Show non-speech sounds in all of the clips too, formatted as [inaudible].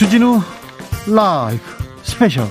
주진우 라이브 스페셜.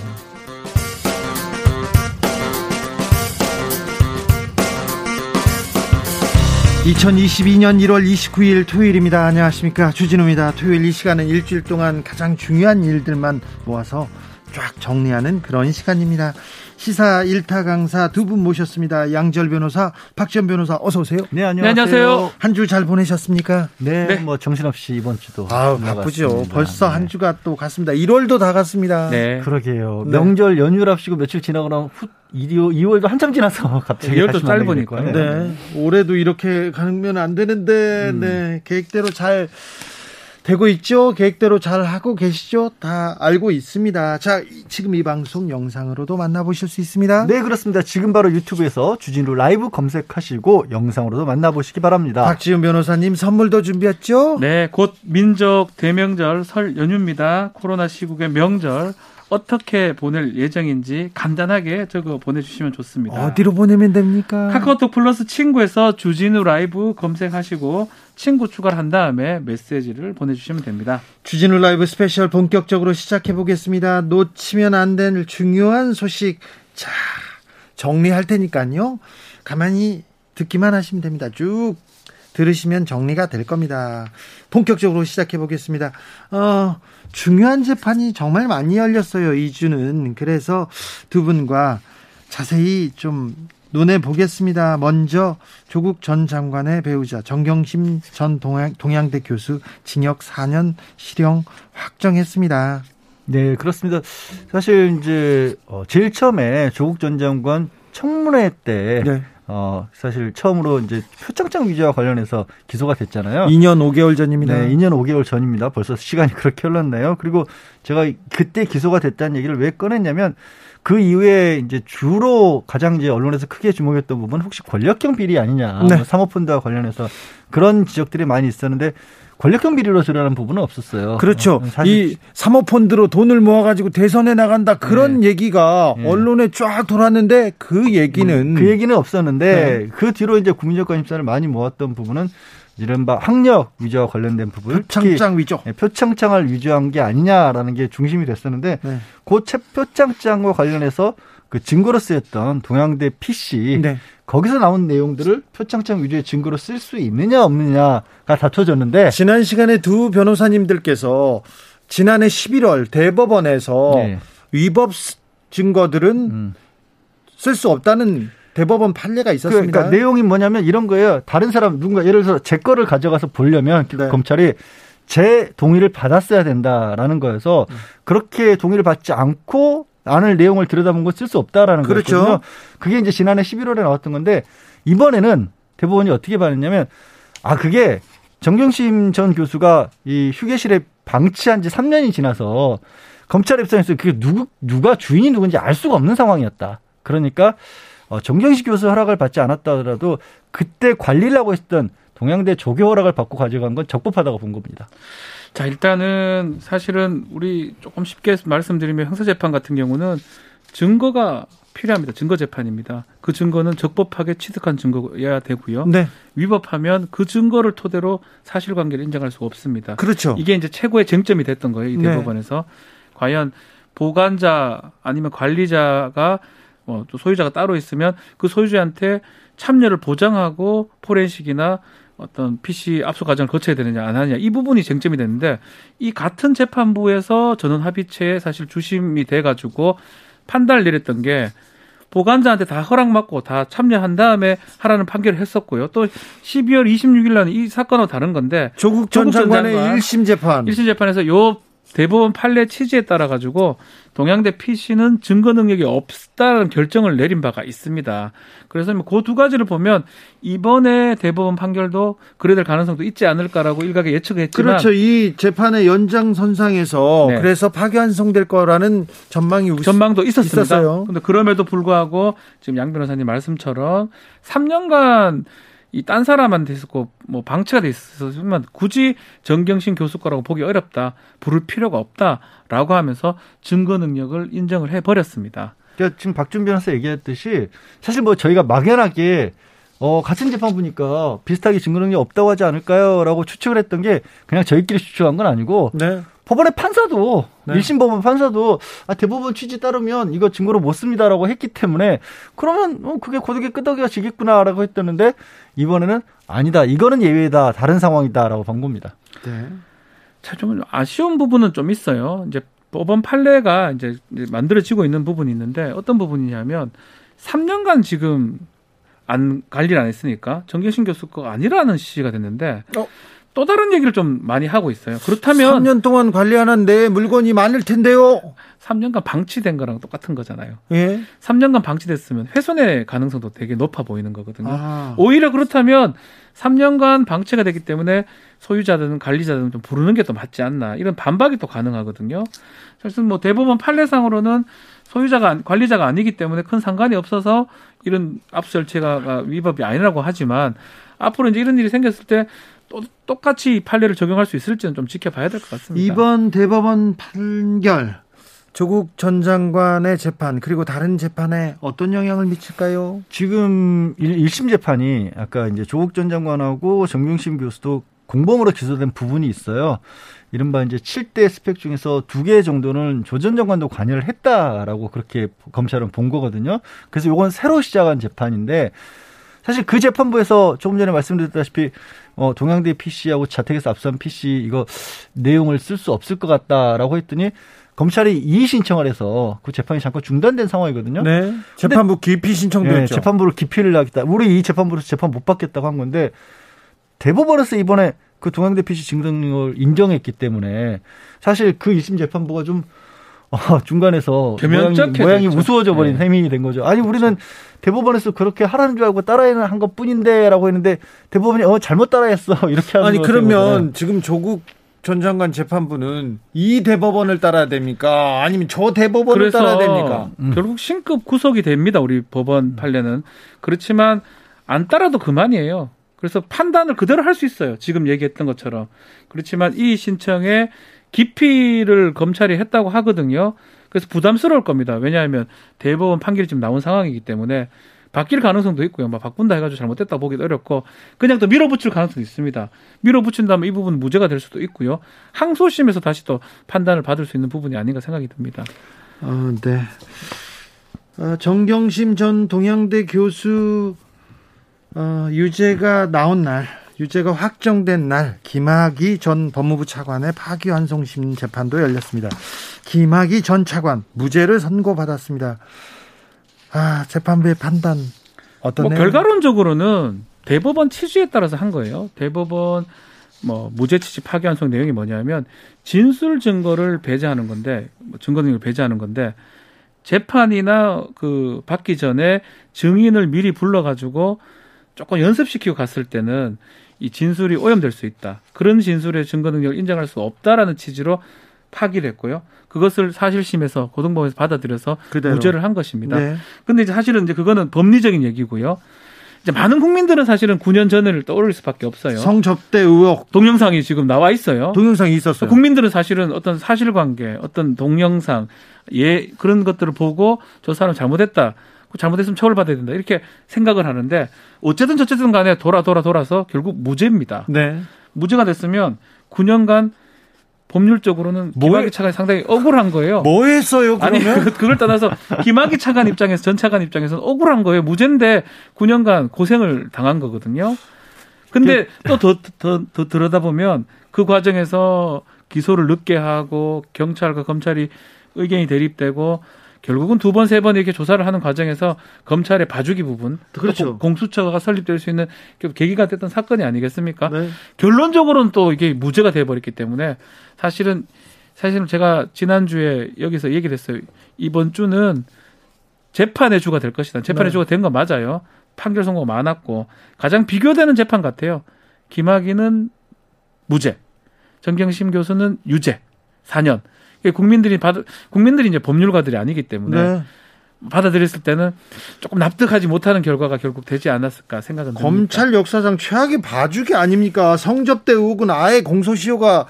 (2022년 1월 29일) 토요일입니다. 안녕하십니까. 주진우입니다. 토요일 이 시간은 일주일 동안 가장 중요한 일들만 모아서 쫙 정리하는 그런 시간입니다 시사 일타 강사 두 분 모셨습니다. 양지열 변호사, 박지훈 변호사 어서 오세요. 네, 안녕하세요. 네, 한주 잘 보내셨습니까? 네, 네, 뭐 정신없이 이번 주도 아, 바쁘죠. 벌써 네. 한 주가 또 갔습니다. 1월도 다 갔습니다. 네. 그러게요. 네. 명절 연휴를 앞두시고 며칠 지나고 나면 후 2월도 한참 지나서 [laughs] 갑자기 2월도 짧으니까. 네. 올해도 이렇게 가면 안 되는데 음. 네. 계획대로 잘 되고 있죠. 계획대로 잘 하고 계시죠. 다 알고 있습니다. 자, 지금 이 방송 영상으로도 만나보실 수 있습니다. 네, 그렇습니다. 지금 바로 유튜브에서 주진우 라이브 검색하시고 영상으로도 만나보시기 바랍니다. 박지훈 변호사님 선물도 준비했죠? 네, 곧 민족 대명절 설 연휴입니다. 코로나 시국의 명절 어떻게 보낼 예정인지 간단하게 적어 보내주시면 좋습니다. 어디로 보내면 됩니까? 카카오톡 플러스 친구에서 주진우 라이브 검색하시고 친구 추가를 한 다음에 메시지를 보내주시면 됩니다. 주진우 라이브 스페셜 본격적으로 시작해 보겠습니다. 놓치면 안 될 중요한 소식 자 정리할 테니까요. 가만히 듣기만 하시면 됩니다. 쭉 들으시면 정리가 될 겁니다. 본격적으로 시작해 보겠습니다. 어, 중요한 재판이 정말 많이 열렸어요. 이 주는. 그래서 두 분과 자세히 좀 눈에 보겠습니다. 먼저 조국 전 장관의 배우자 정경심 전 동양, 동양대 교수 징역 4년 실형 확정했습니다. 네, 그렇습니다. 사실 이제 어, 제일 처음에 조국 전 장관 청문회 때 네. 어, 사실 처음으로 이제 표창장 위조와 관련해서 기소가 됐잖아요. 2년 5개월 전입니다. 네, 2년 5개월 전입니다. 벌써 시간이 그렇게 흘렀네요. 그리고 제가 그때 기소가 됐다는 얘기를 왜 꺼냈냐면 그 이후에 이제 주로 가장 이제 언론에서 크게 주목했던 부분 혹시 권력형 비리 아니냐. 네. 뭐 사모펀드와 관련해서 그런 지적들이 많이 있었는데 권력형 비리로 드러난 부분은 없었어요. 그렇죠. 어, 이 사모펀드로 돈을 모아가지고 대선에 나간다 그런 네. 얘기가 네. 언론에 쫙 돌았는데 그 얘기는 음, 그 얘기는 없었는데 네. 그 뒤로 이제 국민적 관심사를 많이 모았던 부분은 이른바 학력 위조와 관련된 부분 표창장 위조 네, 표창장을 위조한 게 아니냐라는 게 중심이 됐었는데 네. 그 표창장과 관련해서 그 증거로 쓰였던 동양대 PC 네. 거기서 나온 내용들을 표창장 위조의 증거로 쓸 수 있느냐 없느냐가 다퉈졌는데 지난 시간에 두 변호사님들께서 지난해 11월 대법원에서 네. 위법 증거들은 음. 쓸수 없다는 대법원 판례가 있었습니다. 그러니까 내용이 뭐냐면 이런 거예요. 다른 사람 누군가 예를 들어서 제 거를 가져가서 보려면 네. 검찰이 제 동의를 받았어야 된다라는 거여서 음. 그렇게 동의를 받지 않고 안을 내용을 들여다본 건쓸수 없다라는 그렇죠. 거거든요. 그게 이제 지난해 11월에 나왔던 건데 이번에는 대법원이 어떻게 봤느냐면 아 그게 정경심 전 교수가 이 휴게실에 방치한 지 3년이 지나서 검찰 입장에서 그게 누구 누가 주인이 누군지 알 수가 없는 상황이었다. 그러니까 어, 정경식 교수 허락을 받지 않았다 하더라도 그때 관리를 하고 있었던 동양대 조교 허락을 받고 가져간 건 적법하다고 본 겁니다. 자, 일단은 사실은 우리 조금 쉽게 말씀드리면 형사재판 같은 경우는 증거가 필요합니다. 증거 재판입니다. 그 증거는 적법하게 취득한 증거여야 되고요. 네. 위법하면 그 증거를 토대로 사실관계를 인정할 수가 없습니다. 그렇죠. 이게 이제 최고의 쟁점이 됐던 거예요. 이 네. 대법원에서 네. 과연 보관자 아니면 관리자가 어, 또 소유자가 따로 있으면 그 소유주한테 참여를 보장하고 포렌식이나 어떤 PC 압수 과정을 거쳐야 되느냐 안 하느냐 이 부분이 쟁점이 됐는데 이 같은 재판부에서 전원 합의체에 사실 주심이 돼 가지고 판단을 내렸던 게 보관자한테 다 허락 받고 다 참여한 다음에 하라는 판결을 했었고요. 또 12월 26일 날 이 사건하고 다른 건데 조국 전 장관의 1심 재판 1심 재판에서 요 대법원 판례 취지에 따라 가지고 동양대 PC는 증거 능력이 없다는 결정을 내린 바가 있습니다. 그래서 뭐그두 가지를 보면 이번에 대법원 판결도 그래 될 가능성도 있지 않을까라고 일각에 예측했지만 그렇죠. 이 재판의 연장선상에서 네. 그래서 파기환송될 거라는 전망이 전망도 있었습니다. 있었어요. 근데 그럼에도 불구하고 지금 양 변호사님 말씀처럼 3년간 이딴 사람한테 있었고 뭐 방치가 돼 있었으면 굳이 정경심 교수 거라고 보기 어렵다. 부를 필요가 없다라고 하면서 증거 능력을 인정을 해 버렸습니다. 그러니까 지금 박준 변호사 얘기했듯이 사실 뭐 저희가 막연하게 어, 같은 재판부니까 비슷하게 증거 능력이 없다고 하지 않을까요? 라고 추측을 했던 게 그냥 저희끼리 추측한 건 아니고 네. 법원의 판사도 네. 1심 법원 판사도 아, 대법원 취지 따르면 이거 증거로 못 씁니다라고 했기 때문에 그러면 어, 그게 고득의 끄덕이가 지겠구나라고 했었는데 이번에는 아니다. 이거는 예외다. 다른 상황이다라고 본 겁니다. 네. 좀 아쉬운 부분은 좀 있어요. 이제 법원 판례가 이제 만들어지고 있는 부분이 있는데 어떤 부분이냐면 3년간 지금 안 관리를 안 했으니까 정경심 교수 거 아니라는 시가 됐는데 어? 또 다른 얘기를 좀 많이 하고 있어요. 그렇다면 3년 동안 관리하는 내 물건이 많을 텐데요. 3년간 방치된 거랑 똑같은 거잖아요. 예. 3년간 방치됐으면 훼손의 가능성도 되게 높아 보이는 거거든요. 아. 오히려 그렇다면 3년간 방치가 되기 때문에 소유자든 관리자든 좀 부르는 게더 맞지 않나 이런 반박이 또 가능하거든요. 사실 뭐 대법원 판례상으로는 소유자가 관리자가 아니기 때문에 큰 상관이 없어서 이런 압수 절차가 위법이 아니라고 하지만 앞으로 이제 이런 일이 생겼을 때 또 똑같이 판례를 적용할 수 있을지는 좀 지켜봐야 될 것 같습니다. 이번 대법원 판결 조국 전 장관의 재판 그리고 다른 재판에 어떤 영향을 미칠까요? 지금 1심 재판이 아까 이제 조국 전 장관하고 정경심 교수도 공범으로 기소된 부분이 있어요. 이른바 이제 7대 스펙 중에서 두 개 정도는 조 전 장관도 관여를 했다라고 그렇게 검찰은 본 거거든요. 그래서 이건 새로 시작한 재판인데 사실 그 재판부에서 조금 전에 말씀드렸다시피 어, 동양대 PC하고 자택에서 압수한 PC 이거 내용을 쓸 수 없을 것 같다라고 했더니 검찰이 이의 신청을 해서 그 재판이 잠깐 중단된 상황이거든요. 네. 재판부 기피 신청도 네, 했죠. 재판부를 기피를 하겠다. 우리 이 재판부에서 재판 못 받겠다고 한 건데 대법원에서 이번에 그 동양대 PC 증등을 인정했기 때문에 사실 그 1심 재판부가 좀 어, 중간에서 모양이, 모양이 우스워져 버린 네. 셈이 된 거죠. 아니 우리는 그렇죠. 대법원에서 그렇게 하라는 줄 알고 따라해는 한 것 뿐인데라고 했는데 대법원이 어 잘못 따라했어 [laughs] 이렇게 하는 아니 그러면 지금 조국 전 장관 재판부는 이 대법원을 따라야 됩니까? 아니면 저 대법원을 따라야 됩니까? 음. 결국 신급 구속이 됩니다. 우리 법원 음. 판례는 그렇지만 안 따라도 그만이에요. 그래서 판단을 그대로 할 수 있어요. 지금 얘기했던 것처럼. 그렇지만 이 신청에 기피를 검찰이 했다고 하거든요. 그래서 부담스러울 겁니다. 왜냐하면 대법원 판결이 지금 나온 상황이기 때문에 바뀔 가능성도 있고요. 막 바꾼다 해가지고 잘못됐다 보기도 어렵고 그냥 또 밀어붙일 가능성도 있습니다. 밀어붙인다면 이 부분 무죄가 될 수도 있고요. 항소심에서 다시 또 판단을 받을 수 있는 부분이 아닌가 생각이 듭니다. 어, 네. 어, 정경심 전 동양대 교수 어, 유죄가 나온 날, 유죄가 확정된 날, 김학의 전 법무부 차관의 파기환송심 재판도 열렸습니다. 김학의 전 차관 무죄를 선고받았습니다. 아, 재판부의 판단 어떤 뭐 결과론적으로는 대법원 취지에 따라서 한 거예요. 대법원 뭐 무죄 취지 파기환송 내용이 뭐냐면 진술 증거를 배제하는 건데 뭐 증거 등을 배제하는 건데 재판이나 그 받기 전에 증인을 미리 불러가지고 조금 연습시키고 갔을 때는 이 진술이 오염될 수 있다. 그런 진술의 증거 능력을 인정할 수 없다라는 취지로 파기를 했고요. 그것을 사실심에서 고등법원에서 받아들여서 그대로. 무죄를 한 것입니다. 네. 근데 이제 사실은 이제 그거는 법리적인 얘기고요. 이제 많은 국민들은 사실은 9년 전을 떠올릴 수밖에 없어요. 성접대 의혹 동영상이 지금 나와 있어요. 동영상이 있었어요. 국민들은 사실은 어떤 사실관계, 어떤 동영상, 예 그런 것들을 보고 저 사람 잘못했다. 잘못했으면 처벌받아야 된다. 이렇게 생각을 하는데 어쨌든 저쨌든 간에 돌아 돌아 돌아서 결국 무죄입니다. 네. 무죄가 됐으면 9년간 법률적으로는 김학의 차관이 상당히 억울한 거예요. 뭐 했어요? 그러면? 아니 그, 그걸 떠나서 김학의 차관 입장에서 전 차관 입장에서는 억울한 거예요. 무죄인데 9년간 고생을 당한 거거든요. 근데 또 더 더 더 들여다 보면 그 과정에서 기소를 늦게 하고 경찰과 검찰이 의견이 대립되고 결국은 두 번, 세 번 이렇게 조사를 하는 과정에서 검찰의 봐주기 부분, 그렇죠. 공수처가 설립될 수 있는 계기가 됐던 사건이 아니겠습니까? 네. 결론적으로는 또 이게 무죄가 돼버렸기 때문에 사실은 사실은 제가 지난주에 여기서 얘기를 했어요. 이번 주는 재판의 주가 될 것이다. 재판의 네. 주가 된 건 맞아요. 판결 선고가 많았고 가장 비교되는 재판 같아요. 김학의는 무죄, 정경심 교수는 유죄, 4년. 국민들이 받 국민들이 이제 법률가들이 아니기 때문에 네. 받아들였을 때는 조금 납득하지 못하는 결과가 결국 되지 않았을까 생각은 듭니다. 검찰 역사상 최악의 봐주기 아닙니까? 성접대 의혹은 아예 공소시효가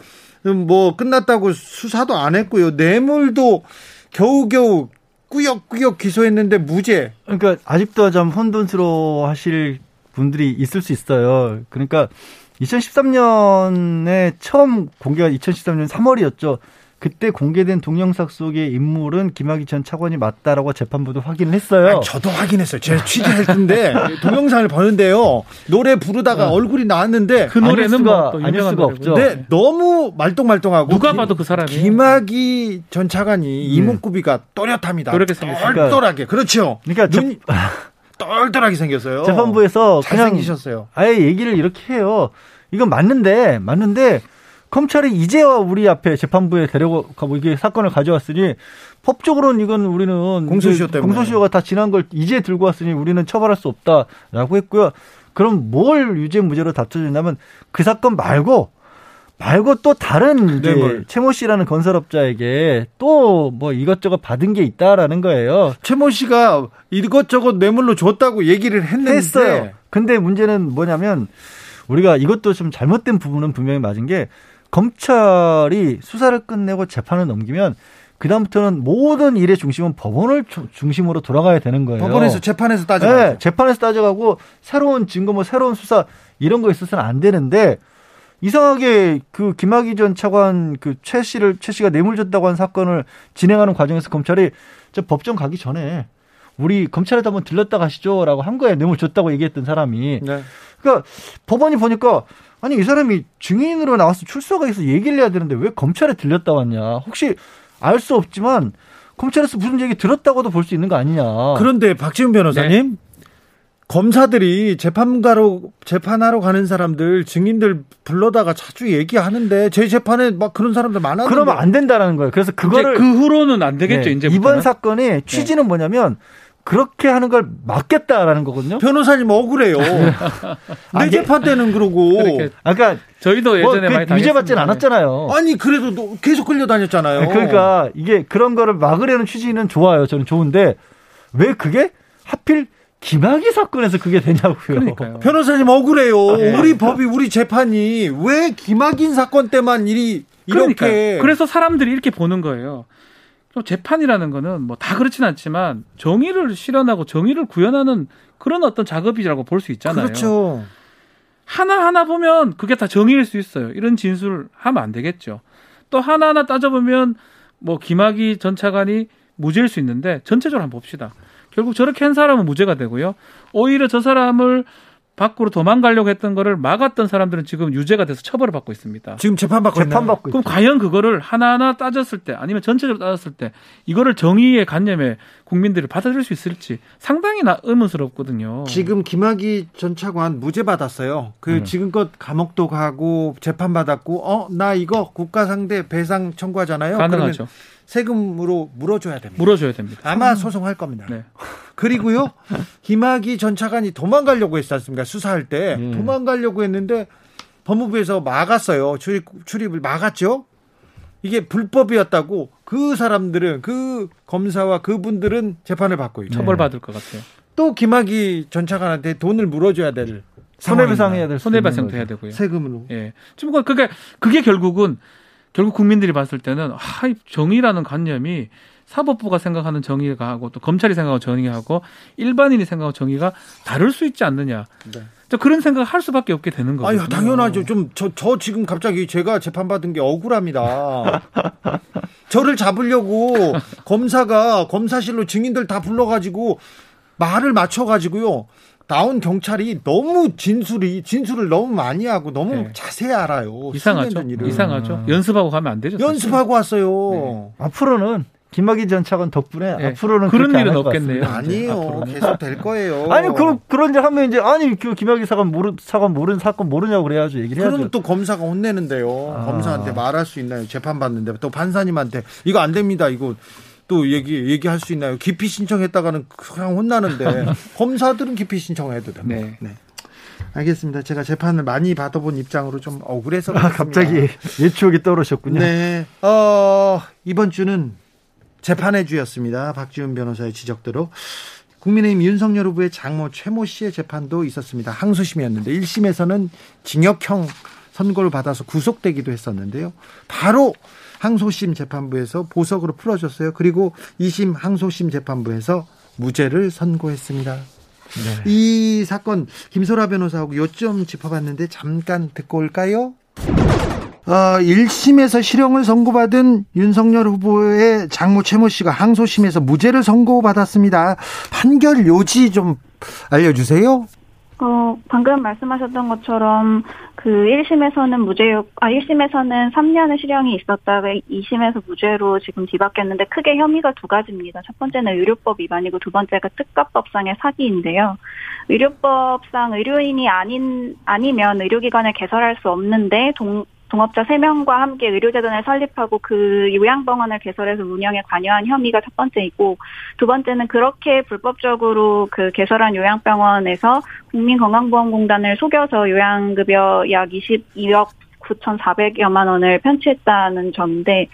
뭐 끝났다고 수사도 안 했고요. 뇌물도 겨우겨우 꾸역꾸역 기소했는데 무죄. 그러니까 아직도 좀 혼돈스러워 하실 분들이 있을 수 있어요. 그러니까 2013년에 처음 공개가 2013년 3월이었죠. 그때 공개된 동영상 속의 인물은 김학의 전 차관이 맞다라고 재판부도 확인을 했어요. 아니, 저도 확인했어요. 제가 취재할 텐데 [laughs] 동영상을 보는데요. 노래 부르다가 어. 얼굴이 나왔는데 그 노래는 뭐 아닐 수가 없죠. 네, 너무 말똥말똥하고 누가 봐도 그 사람이 김학의 전 차관이 네. 이목구비가 또렷합니다. 그렇게 생겼어요. 똘똘하게 그렇죠. 그러니까 눈 똘똘하게 [laughs] 생겼어요. 재판부에서 그냥 생기셨어요. 아예 얘기를 이렇게 해요. 이건 맞는데 맞는데 검찰이 이제와 우리 앞에 재판부에 데려가고 이게 사건을 가져왔으니 법적으로는 이건 우리는 공소시효 때문에 공소시효가 다 지난 걸 이제 들고 왔으니 우리는 처벌할 수 없다라고 했고요. 그럼 뭘 유죄 무죄로 다투냐면 그 사건 말고 말고 또 다른 이제 네, 최모 씨라는 건설업자에게 또 뭐 이것저것 받은 게 있다라는 거예요. 최모 씨가 이것저것 뇌물로 줬다고 얘기를 했는데 했어요. 근데 문제는 뭐냐면 우리가 이것도 좀 잘못된 부분은 분명히 맞은 게 검찰이 수사를 끝내고 재판을 넘기면 그다음부터는 모든 일의 중심은 법원을 중심으로 돌아가야 되는 거예요. 법원에서 재판에서 따져가 네, 재판에서 따져가고 새로운 증거 뭐 새로운 수사 이런 거 있어서는 안 되는데 이상하게 그 김학의 전 차관 그 최 씨를 최 씨가 뇌물 줬다고 한 사건을 진행하는 과정에서 검찰이 저 법정 가기 전에 우리 검찰에도 한번 들렀다 가시죠라고 한 거예요. 뇌물 줬다고 얘기했던 사람이. 네. 그러니까 법원이 보니까 아니 이 사람이 증인으로 나와서 출석가 있어 얘기를 해야 되는데 왜 검찰에 들렸다 왔냐? 혹시 알 수 없지만 검찰에서 무슨 얘기 들었다고도 볼 수 있는 거 아니냐? 그런데 박지훈 변호사님 네. 검사들이 재판가로 재판하러 가는 사람들 증인들 불러다가 자주 얘기하는데 제 재판에 막 그런 사람들 많았는데 그러면 안 된다라는 거예요. 그래서 그거를 그 후로는 안 되겠죠. 네. 이제 이번 사건의 취지는 네. 뭐냐면 그렇게 하는 걸 막겠다라는 거거든요. 변호사님 억울해요. [laughs] 내 아, 재판 때는 그러고. 아까 저희도 뭐 예전에 뭐 많이 유죄 받지는 않았잖아요. 아니 그래도 계속 끌려다녔잖아요. 그러니까 이게 그런 거를 막으려는 취지는 좋아요. 저는 좋은데 왜 그게 하필 김학의 사건에서 그게 되냐고요. 그러니까요. 변호사님 억울해요. 네. 우리 법이 우리 재판이 왜 김학인 사건 때만 일이 이렇게 그러니까요. 그래서 사람들이 이렇게 보는 거예요. 재판이라는 거는 뭐 다 그렇진 않지만 정의를 실현하고 정의를 구현하는 그런 어떤 작업이라고 볼 수 있잖아요. 그렇죠. 하나하나 보면 그게 다 정의일 수 있어요. 이런 진술 하면 안 되겠죠. 또 하나하나 따져보면 뭐 김학의 전 차관이 무죄일 수 있는데 전체적으로 한번 봅시다. 결국 저렇게 한 사람은 무죄가 되고요. 오히려 저 사람을 밖으로 도망가려고 했던 거를 막았던 사람들은 지금 유죄가 돼서 처벌을 받고 있습니다. 지금 재판받고 재판 받고 그럼 과연 그거를 하나하나 따졌을 때 아니면 전체적으로 따졌을 때 이거를 정의의 관념에 국민들이 받아들일 수 있을지 상당히 나 의문스럽거든요. 지금 김학의 전 차관 무죄 받았어요. 그 음. 지금껏 감옥도 가고 재판 받았고 어 나 이거 국가 상대 배상 청구하잖아요. 가능하죠. 세금으로 물어줘야 됩니다. 물어줘야 됩니다. 아마 소송할 겁니다. 네. [laughs] 그리고요, 김학의 전 차관이 도망가려고 했지 않습니까? 수사할 때 음. 도망가려고 했는데 법무부에서 막았어요. 출입 출입을 막았죠. 이게 불법이었다고 그 사람들은 그 검사와 그분들은 재판을 받고 있죠. 처벌받을 것 같아요. 또 김학의 전 차관한테 돈을 물어줘야 될 손해배상해야 될 손해배상도 해야 되고요. 세금으로. 예. 지금 그게 그게 결국은 결국 국민들이 봤을 때는 아, 정의라는 관념이 사법부가 생각하는 정의가 하고 또 검찰이 생각하는 정의하고 일반인이 생각하는 정의가 다를 수 있지 않느냐. 네. 그런 생각을 할 수밖에 없게 되는 거죠. 아 당연하죠. 좀저저 지금 갑자기 제가 재판 받은 게 억울합니다. [laughs] 저를 잡으려고 검사가 검사실로 증인들 다 불러가지고 말을 맞춰가지고요. 나온 경찰이 너무 진술이 진술을 너무 많이 하고 너무 네. 자세히 알아요. 이상하죠. 이상하죠. 음. 연습하고 가면 안 되죠. 연습하고 왔어요. 네. 앞으로는 김학의 전 차관 덕분에 네. 앞으로는 그런 일은 없겠네요. 아니에요. 계속 될 거예요. [laughs] 아니 그런 그런 일 하면 이제 아니 그 김학의 사관 모르 사관 모르는 사건 모르냐고 그래야죠. 얘기를 해야죠. 그럼 또 검사가 혼내는데요. 아. 검사한테 말할 수 있나요? 재판 받는데 또 판사님한테 이거 안 됩니다. 이거 또 얘기 얘기할 수 있나요? 기피 신청했다가는 그냥 혼나는데 [laughs] 검사들은 기피 신청해도 됩니다. 네. 네. 알겠습니다. 제가 재판을 많이 받아본 입장으로 좀 억울해서 아, 갑자기 옛 추억이 떠오르셨군요. 네. 어, 이번 주는 재판의 주였습니다. 박지훈 변호사의 지적대로 국민의힘 윤석열 후보의 장모 최모 씨의 재판도 있었습니다. 항소심이었는데 1심에서는 징역형 선고를 받아서 구속되기도 했었는데요. 바로 항소심 재판부에서 보석으로 풀어줬어요. 그리고 2심 항소심 재판부에서 무죄를 선고했습니다. 네. 이 사건 김소라 변호사하고 요점 짚어봤는데 잠깐 듣고 올까요? 어, 1심에서 실형을 선고받은 윤석열 후보의 장모 최모 씨가 항소심에서 무죄를 선고받았습니다. 판결 요지 좀 알려주세요. 어, 방금 말씀하셨던 것처럼 그 1심에서는 무죄였, 아, 1심에서는 3년의 실형이 있었다가 2심에서 무죄로 지금 뒤바뀌었는데 크게 혐의가 두 가지입니다. 첫 번째는 의료법 위반이고 두 번째가 특가법상의 사기인데요. 의료법상 의료인이 아닌, 아니면 의료기관을 개설할 수 없는데 동, 동업자 3명과 함께 의료재단을 설립하고 그 요양병원을 개설해서 운영에 관여한 혐의가 첫 번째이고 두 번째는 그렇게 불법적으로 그 개설한 요양병원에서 국민건강보험공단을 속여서 요양급여 약 22억 9,400여만 원을 편취했다는 점인데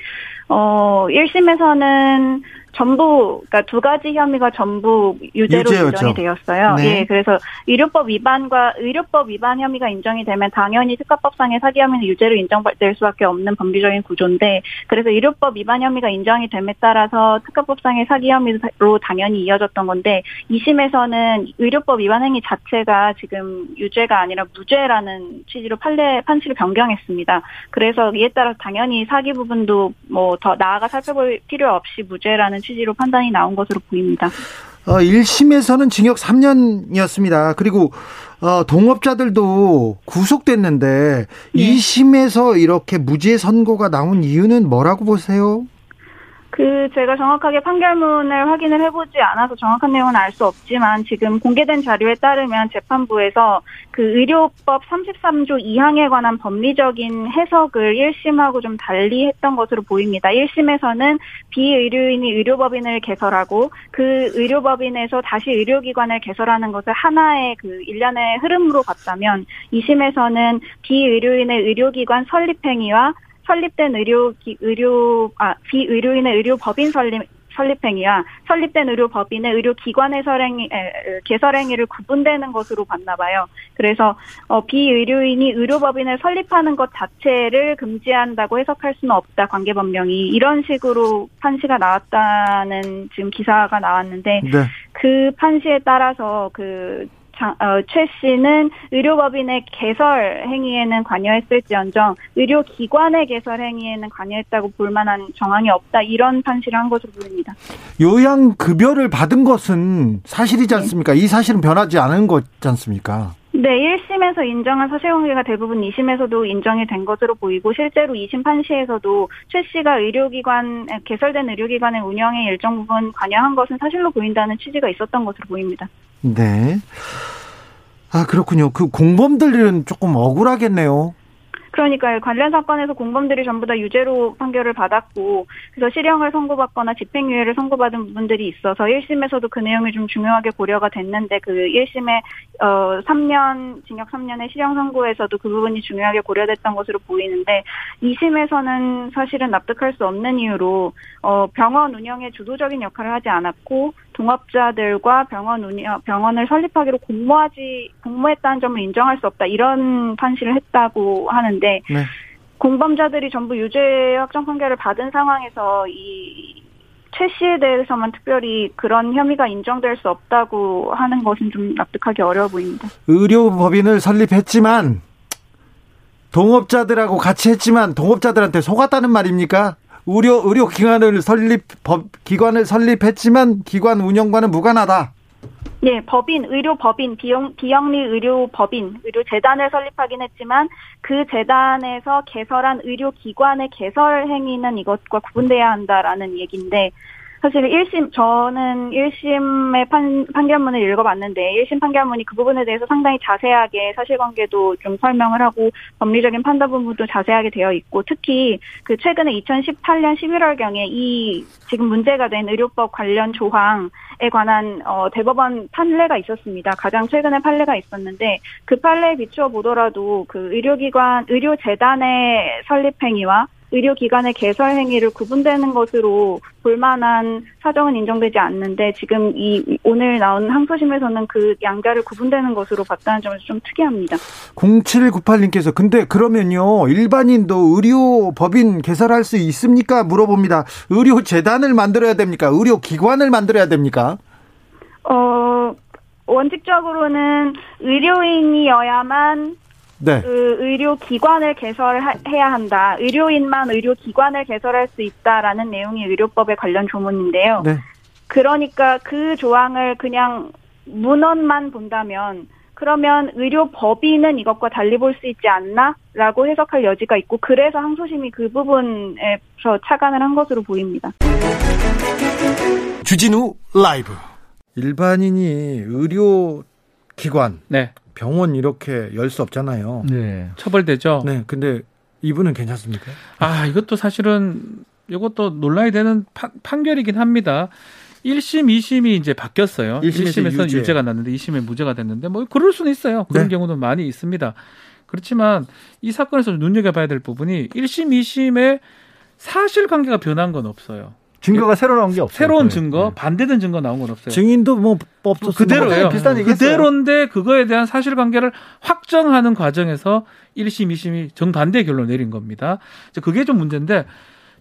어 1심에서는 전부 그러니까 두 가지 혐의가 전부 유죄로 유죄였죠. 인정이 되었어요. 네. 예, 그래서 의료법 위반과 의료법 위반 혐의가 인정이 되면 당연히 특가법상의 사기 혐의는 유죄로 인정될 수밖에 없는 법리적인 구조인데 그래서 의료법 위반 혐의가 인정이 됨에 따라서 특가법상의 사기 혐의로 당연히 이어졌던 건데 2심에서는 의료법 위반 행위 자체가 지금 유죄가 아니라 무죄라는 취지로 판례 판시를 변경했습니다. 그래서 이에 따라 당연히 사기 부분도 뭐 더 나아가 살펴볼 필요 없이 무죄라는 취지로 판단이 나온 것으로 보입니다. 어, 1심에서는 징역 3년이었습니다. 그리고 어, 동업자들도 구속됐는데 네. 2심에서 이렇게 무죄 선고가 나온 이유는 뭐라고 보세요? 그 제가 정확하게 판결문을 확인을 해보지 않아서 정확한 내용은 알 수 없지만 지금 공개된 자료에 따르면 재판부에서 그 의료법 33조 2항에 관한 법리적인 해석을 1심하고 좀 달리 했던 것으로 보입니다. 1심에서는 비의료인이 의료법인을 개설하고 그 의료법인에서 다시 의료기관을 개설하는 것을 하나의 그 일련의 흐름으로 봤다면 2심에서는 비의료인의 의료기관 설립 행위와 설립된 의료 의료 아 비의료인의 의료 법인 설립 설립행위와 설립된 의료법인의 의료기관의 설행 개설행위를 구분되는 것으로 봤나 봐요. 그래서 어, 비의료인이 의료법인을 설립하는 것 자체를 금지한다고 해석할 수는 없다. 관계법령이 이런 식으로 판시가 나왔다는 지금 기사가 나왔는데 네. 그 판시에 따라서 그 어, 최 씨는 의료법인의 개설 행위에는 관여했을지언정 의료기관의 개설 행위에는 관여했다고 볼 만한 정황이 없다 이런 판시를 한 것으로 보입니다. 요양급여를 받은 것은 사실이지 네. 않습니까? 네. 이 사실은 변하지 않은 거지 않습니까? 네, 1심에서 인정한 사실관계가 대부분 2심에서도 인정이 된 것으로 보이고 실제로 2심 판시에서도 최 씨가 의료기관 개설된 의료기관의 운영에 일정 부분 관여한 것은 사실로 보인다는 취지가 있었던 것으로 보입니다. 네. 아, 그렇군요. 그 공범들은 조금 억울하겠네요. 그러니까 관련 사건에서 공범들이 전부 다 유죄로 판결을 받았고 그래서 실형을 선고받거나 집행유예를 선고받은 부분들이 있어서 1심에서도 그 내용이 좀 중요하게 고려가 됐는데 그 1심에 어 3년 징역 3년의 실형 선고에서도 그 부분이 중요하게 고려됐던 것으로 보이는데 2심에서는 사실은 납득할 수 없는 이유로 어 병원 운영에 주도적인 역할을 하지 않았고 동업자들과 병원 운영 병원을 설립하기로 공모하지 공모했다는 점을 인정할 수 없다 이런 판시를 했다고 하는데 네. 공범자들이 전부 유죄 확정 판결을 받은 상황에서 이 최 씨에 대해서만 특별히 그런 혐의가 인정될 수 없다고 하는 것은 좀 납득하기 어려워 보입니다. 의료법인을 설립했지만 동업자들하고 같이 했지만 동업자들한테 속았다는 말입니까? 의료 의료 기관을 설립 법 기관을 설립했지만 기관 운영과는 무관하다. 네, 법인, 의료 법인, 비용, 비영리 의료 법인, 의료 재단을 설립하긴 했지만 그 재단에서 개설한 의료 기관의 개설 행위는 이것과 구분돼야 한다라는 얘기인데 사실 1심, 저는 1심의 판, 판결문을 읽어봤는데 1심 판결문이 그 부분에 대해서 상당히 자세하게 사실관계도 좀 설명을 하고 법리적인 판단 부분도 자세하게 되어 있고 특히 그 최근에 2018년 11월경에 이 지금 문제가 된 의료법 관련 조항 에 관한 어, 대법원 판례가 있었습니다. 가장 최근에 판례가 있었는데 그 판례에 비추어 보더라도 그 의료기관, 의료재단의 설립 행위와 의료기관의 개설 행위를 구분되는 것으로 볼만한 사정은 인정되지 않는데 지금 이 오늘 나온 항소심에서는 그 양자를 구분되는 것으로 봤다는 점에서 좀 특이합니다. 0798님께서 근데 그러면요 일반인도 의료 법인 개설할 수 있습니까? 물어봅니다. 의료 재단을 만들어야 됩니까? 의료 기관을 만들어야 됩니까? 어 원칙적으로는 의료인이어야만 네. 그 의료 기관을 개설해야 한다. 의료인만 의료 기관을 개설할 수 있다라는 내용이 의료법에 관련 조문인데요. 네. 그러니까 그 조항을 그냥 문헌만 본다면 그러면 의료법인은 이것과 달리 볼 수 있지 않나라고 해석할 여지가 있고 그래서 항소심이 그 부분에서 차관을 한 것으로 보입니다. 주진우 라이브 일반인이 의료 기관 네. 병원 이렇게 열 수 없잖아요. 네. 처벌되죠. 네. 근데 이분은 괜찮습니까? 아, 이것도 사실은 이것도 논란이 되는 파, 판결이긴 합니다. 1심, 2심이 이제 바뀌었어요. 1심에서 유죄. 유죄가 났는데 2심에 무죄가 됐는데 뭐 그럴 수는 있어요. 그런 네. 경우도 많이 있습니다. 그렇지만 이 사건에서 눈여겨봐야 될 부분이 1심, 2심의 사실관계가 변한 건 없어요. 증거가 예, 새로 나온 게 없어요. 새로운 증거, 네. 반대된 증거 나온 건 없어요. 증인도 뭐 없었어요. 그대로예요. 비슷한 얘기 그대로인데 그거에 대한 사실관계를 확정하는 과정에서 1심, 2심이 정반대 결론 내린 겁니다. 그게 좀 문제인데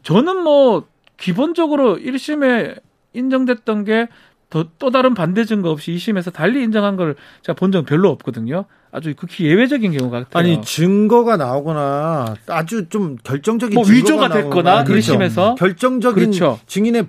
저는 뭐 기본적으로 1심에 인정됐던 게 더, 또 다른 반대 증거 없이 2심에서 달리 인정한 걸 제가 본 적은 별로 없거든요. 아주 극히 예외적인 경우 같아요. 아니 증거가 나오거나 아주 좀 결정적인 뭐 위조가 됐거나 그렇죠. 1심에서 결정적인 그렇죠. 증인의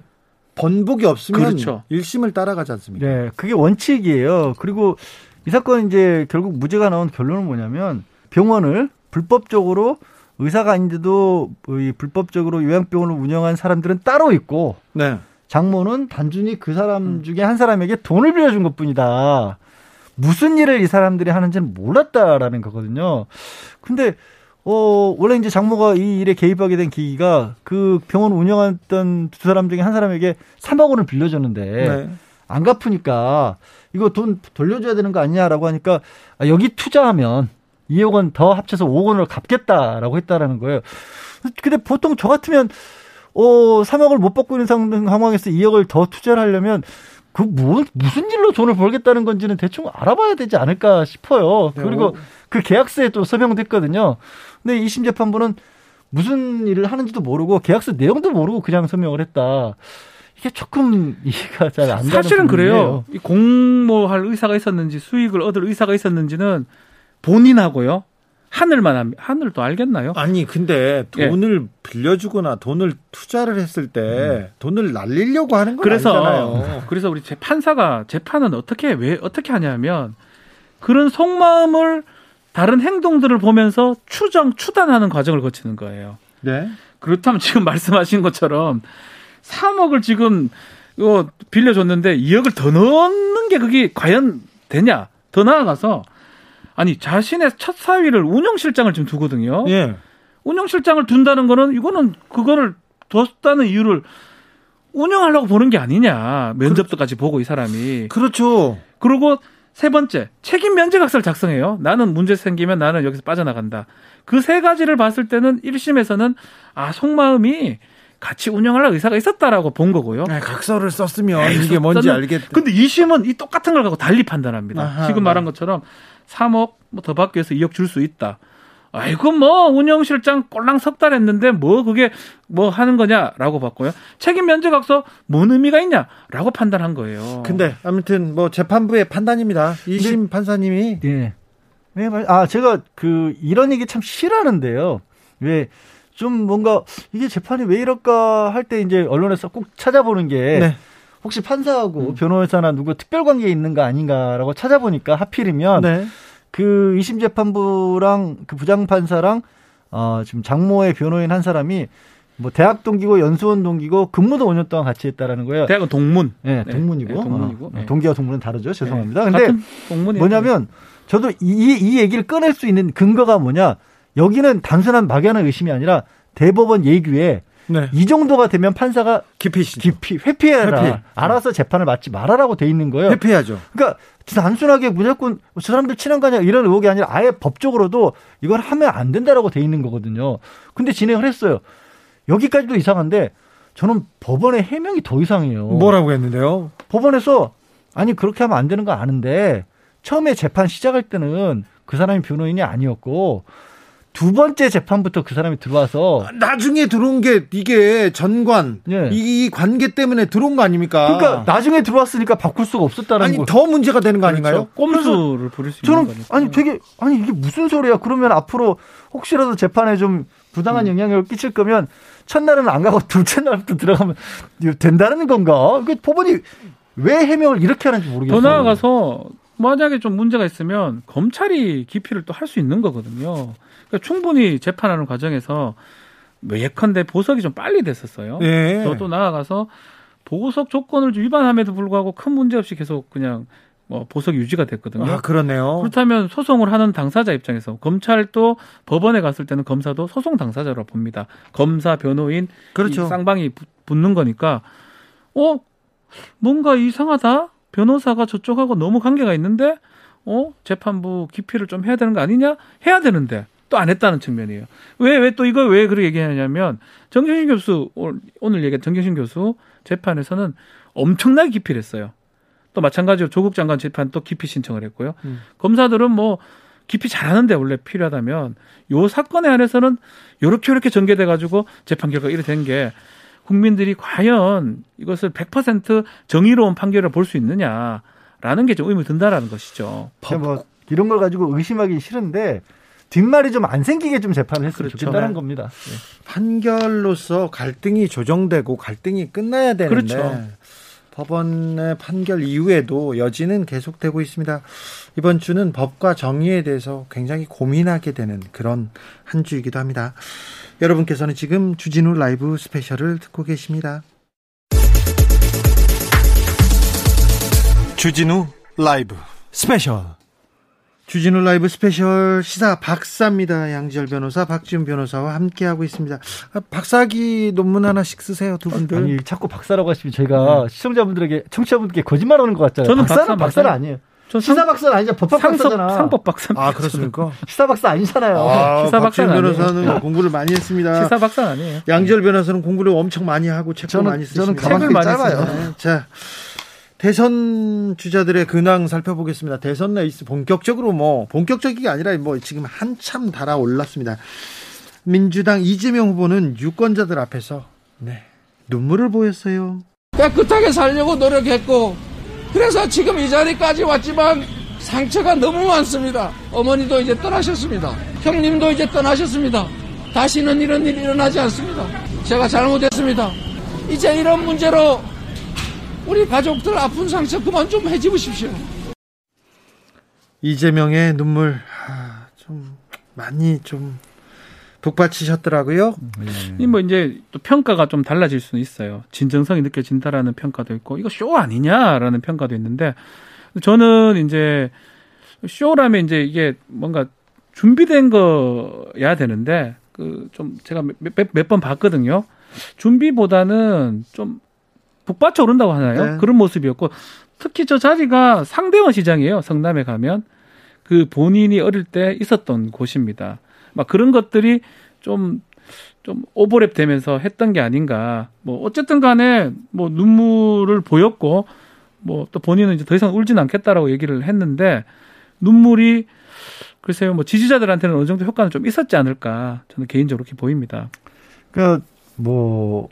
번복이 없으면 그렇죠. 1심을 따라가지 않습니까? 네, 그게 원칙이에요. 그리고 이 사건 이제 결국 무죄가 나온 결론은 뭐냐면 병원을 불법적으로 의사가 아닌데도 불법적으로 요양병원을 운영한 사람들은 따로 있고 네. 장모는 단순히 그 사람 음. 중에 한 사람에게 돈을 빌려준 것 뿐이다. 무슨 일을 이 사람들이 하는지는 몰랐다라는 거거든요. 근데 어, 원래 이제 장모가 이 일에 개입하게 된 계기가 그 병원 운영했던 두 사람 중에 한 사람에게 3억 원을 빌려줬는데 네. 안 갚으니까 이거 돈 돌려줘야 되는 거 아니냐라고 하니까 아, 여기 투자하면 2억 원 더 합쳐서 5억 원을 갚겠다라고 했다라는 거예요. 근데 보통 저 같으면 어, 3억을 못 받고 있는 상황에서 2억을 더 투자를 하려면 그 뭐, 무슨 일로 돈을 벌겠다는 건지는 대충 알아봐야 되지 않을까 싶어요. 네. 그리고 그 계약서에 또 서명됐거든요. 근데 2심 재판부는 무슨 일을 하는지도 모르고 계약서 내용도 모르고 그냥 서명을 했다. 이게 조금 [laughs] 이해가 잘 안 가는 사실은 그래요. 이 공모할 의사가 있었는지 수익을 얻을 의사가 있었는지는 본인하고요. 하늘만 합니다. 하늘도 알겠나요? 아니 근데 예. 돈을 예. 빌려주거나 돈을 투자를 했을 때 음. 돈을 날리려고 하는 건 그래서, 아니잖아요. [laughs] 그래서 우리 재 판사가 재판은 어떻게 왜 어떻게 하냐면 그런 속마음을 다른 행동들을 보면서 추정 추단하는 과정을 거치는 거예요. 네. 그렇다면 지금 [laughs] 말씀하신 것처럼 3억을 지금 이거 빌려줬는데 2억을 더 넣는 게 그게 과연 되냐? 더 나아가서 아니 자신의 첫 사위를 운영실장을 지금 두거든요. 예. 운영실장을 둔다는 거는 이거는 그거를 뒀다는 이유를 운영하려고 보는 게 아니냐 면접도까지 보고 이 사람이 그렇죠. 그리고 세 번째 책임 면제각서를 작성해요. 나는 문제 생기면 나는 여기서 빠져나간다. 그 세 가지를 봤을 때는 1심에서는 아 속마음이 같이 운영할 의사가 있었다라고 본 거고요. 네, 각서를 썼으면 에이, 이게 뭔지 알겠다. 근데 2심은 이 똑같은 걸 갖고 달리 판단합니다. 아하, 지금 말한 것처럼 3억 뭐 더 받기 위해서 2억 줄 수 있다. 아이고 뭐 운영실장 꼴랑 석 달 했는데 뭐 그게 뭐 하는 거냐라고 봤고요. 책임 면제 각서 뭔 의미가 있냐라고 판단한 거예요. 근데 아무튼 뭐 재판부의 판단입니다. 2심 판사님이 예. 네. 아 제가 그 이런 얘기 참 싫어하는데요. 왜 좀 뭔가 이게 재판이 왜 이럴까 할 때 이제 언론에서 꼭 찾아보는 게 네. 혹시 판사하고 음. 변호사나 누구 특별 관계에 있는 거 아닌가라고 찾아보니까 하필이면 네. 그 2심 재판부랑 그 부장 판사랑 어 지금 장모의 변호인 한 사람이 뭐 대학 동기고 연수원 동기고 근무도 5년 동안 같이 했다라는 거예요. 대학은 동문. 네, 동문이고. 네, 동문이고. 어, 네. 동기와 동문은 다르죠. 죄송합니다. 네, 근데 뭐냐면 저도 이, 이 얘기를 꺼낼 수 있는 근거가 뭐냐? 여기는 단순한 막연한 의심이 아니라 대법원 예규에 네. 이 정도가 되면 판사가 기피 기피 회피해라. 회피. 알아서 재판을 맡지 말아라고 돼 있는 거예요. 회피하죠. 그러니까 단순하게 무조건 저 사람들 친한 거냐 이런 의혹이 아니라 아예 법적으로도 이걸 하면 안 된다라고 돼 있는 거거든요. 근데 진행을 했어요. 여기까지도 이상한데 저는 법원의 해명이 더 이상해요. 뭐라고 했는데요? 법원에서 아니 그렇게 하면 안 되는 거 아는데 처음에 재판 시작할 때는 그 사람이 변호인이 아니었고 두 번째 재판부터 그 사람이 들어와서 나중에 들어온 게 이게 전관 예. 이 관계 때문에 들어온 거 아닙니까? 그러니까 나중에 들어왔으니까 바꿀 수가 없었다는 아니 거. 더 문제가 되는 거 그렇죠. 아닌가요? 꼼수를 부릴 수 저는 있는 거니까. 아니 되게 아니 이게 무슨 소리야? 그러면 앞으로 혹시라도 재판에 좀 부당한 음. 영향을 끼칠 거면 첫날은 안 가고 둘째 날부터 들어가면 된다는 건가? 그 법원이 왜 해명을 이렇게 하는지 모르겠어요. 더 나아가서 만약에 좀 문제가 있으면 검찰이 기피를 또 할 수 있는 거거든요. 그러니까 충분히 재판하는 과정에서 뭐 예컨대 보석이 좀 빨리 됐었어요. 네. 또 나아가서 보석 조건을 위반함에도 불구하고 큰 문제 없이 계속 그냥 뭐 보석 유지가 됐거든요. 아, 그러네요. 그렇다면 소송을 하는 당사자 입장에서 검찰도 법원에 갔을 때는 검사도 소송 당사자로 봅니다. 검사, 변호인, 그렇죠. 쌍방이 붙는 거니까 어 뭔가 이상하다. 변호사가 저쪽하고 너무 관계가 있는데 어 재판부 기피를 좀 해야 되는 거 아니냐? 해야 되는데 또 안 했다는 측면이에요. 왜 왜 또 이걸 왜 그렇게 얘기하냐면 정경심 교수 오늘 얘기한 정경심 교수 재판에서는 엄청나게 기피를 했어요. 또 마찬가지로 조국 장관 재판 또 기피 신청을 했고요. 음. 검사들은 뭐 기피 잘하는데 원래 필요하다면 요 사건에 한해서는 요렇게 요렇게 전개돼 가지고 재판 결과 이렇게 된게 국민들이 과연 이것을 100% 정의로운 판결을 볼 수 있느냐라는 게 좀 의문이 든다라는 것이죠. 뭐 이런 걸 가지고 의심하기 싫은데 뒷말이 좀 안 생기게 좀 재판을 했으면 그렇죠. 좋겠다는 네. 겁니다. 네. 판결로서 갈등이 조정되고 갈등이 끝나야 되는데 그렇죠. 법원의 판결 이후에도 여지는 계속되고 있습니다. 이번 주는 법과 정의에 대해서 굉장히 고민하게 되는 그런 한 주이기도 합니다. 여러분께서는 지금 주진우 라이브 스페셜을 듣고 계십니다. 주진우 라이브 스페셜 주진우 라이브 스페셜 시사 박사입니다. 양지열 변호사, 박지훈 변호사와 함께하고 있습니다. 아, 박사 학위 논문 하나씩 쓰세요, 두 분들. 아니, 자꾸 박사라고 하시면 저희가 네. 시청자분들에게, 청취자분들께 거짓말 하는 것 같잖아요. 저는 박사는 박사, 박사는 아니에요. 시사 박사는 아니죠. 법학 박사잖아. 상법 박사. 아, 그렇습니까? [laughs] 시사 박사 아니잖아요. 아, 시사 박사 변호사는 아니에요. 공부를 많이 했습니다. 시사 박사 아니에요. 양지열 변호사는 공부를 엄청 많이 하고 책도 많이 쓰습니다. 저는 책을 많이 짧아요. 자, 대선 주자들의 근황 살펴보겠습니다. 대선 레이스 본격적으로 뭐 본격적인 게 아니라 뭐 지금 한참 달아올랐습니다. 민주당 이재명 후보는 유권자들 앞에서 네, 눈물을 보였어요. 깨끗하게 살려고 노력했고 그래서 지금 이 자리까지 왔지만 상처가 너무 많습니다. 어머니도 이제 떠나셨습니다. 형님도 이제 떠나셨습니다. 다시는 이런 일이 일어나지 않습니다. 제가 잘못했습니다. 이제 이런 문제로 우리 가족들 아픈 상처 그만 좀 해집으십시오. 이재명의 눈물 아, 좀 많이 좀 북받치셨더라고요. 네. 뭐 이제 또 평가가 좀 달라질 수는 있어요. 진정성이 느껴진다라는 평가도 있고 이거 쇼 아니냐라는 평가도 있는데 저는 이제 쇼라면 이제 이게 뭔가 준비된 거야 되는데 그 좀 제가 몇 번 봤거든요. 준비보다는 좀 북받쳐 오른다고 하나요? 네. 그런 모습이었고 특히 저 자리가 상대원 시장이에요. 성남에 가면 그 본인이 어릴 때 있었던 곳입니다. 막 그런 것들이 좀, 좀 오버랩 되면서 했던 게 아닌가. 뭐, 어쨌든 간에 뭐 눈물을 보였고, 뭐 또 본인은 이제 더 이상 울진 않겠다라고 얘기를 했는데, 눈물이 글쎄요, 뭐 지지자들한테는 어느 정도 효과는 좀 있었지 않을까. 저는 개인적으로 그렇게 보입니다. 그, 뭐,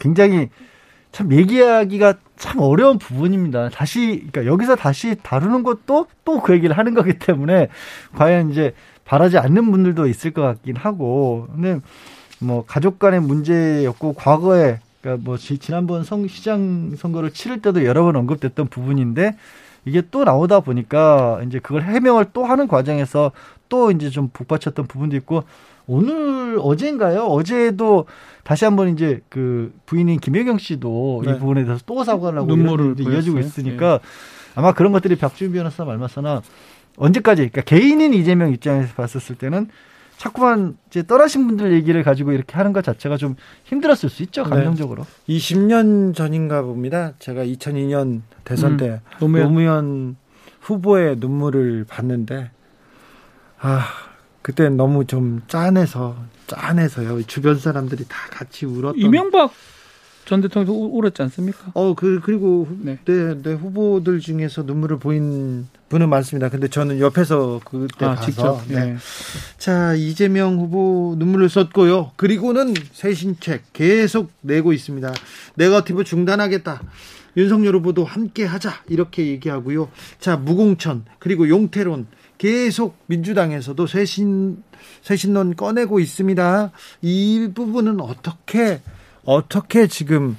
굉장히 참 얘기하기가 참 어려운 부분입니다. 다시 그러니까 여기서 다시 다루는 것도 또 그 얘기를 하는 거기 때문에 과연 이제 바라지 않는 분들도 있을 것 같긴 하고 근데 뭐 가족 간의 문제였고 과거에 그러니까 뭐 지난번 성 시장 선거를 치를 때도 여러 번 언급됐던 부분인데 이게 또 나오다 보니까 이제 그걸 해명을 또 하는 과정에서 또 이제 좀 북받쳤던 부분도 있고 오늘 어제인가요? 어제도 다시 한번 이제 그 부인인 김혜경 씨도 네. 이 부분에 대해서 또 사과를 하고 눈물을 이어지고 있으니까 네. 아마 그런 것들이 박준 변호사 말마서나 언제까지 그러니까 개인인 이재명 입장에서 봤었을 때는 자꾸만 이제 떠나신 분들 얘기를 가지고 이렇게 하는 것 자체가 좀 힘들었을 수 있죠 네. 감정적으로. 네. 20년 전인가 봅니다. 제가 2002년 대선 음, 때 노무현. 노무현 후보의 눈물을 봤는데 아 그때 너무 좀 짠해서 짠해서요. 주변 사람들이 다 같이 울었던. 이명박 전 대통령도 울었지 않습니까? 어, 그, 그리고 네. 네, 네, 후보들 중에서 눈물을 보인 분은 많습니다. 근데 저는 옆에서 그때 아, 가서 직접, 네. 네. 자 이재명 후보 눈물을 썼고요. 그리고는 새신책 계속 내고 있습니다. 네거티브 중단하겠다. 윤석열 후보도 함께 하자 이렇게 얘기하고요. 자 무공천 그리고 용태론 계속 민주당에서도 쇄신 쇄신론 꺼내고 있습니다. 이 부분은 어떻게 어떻게 지금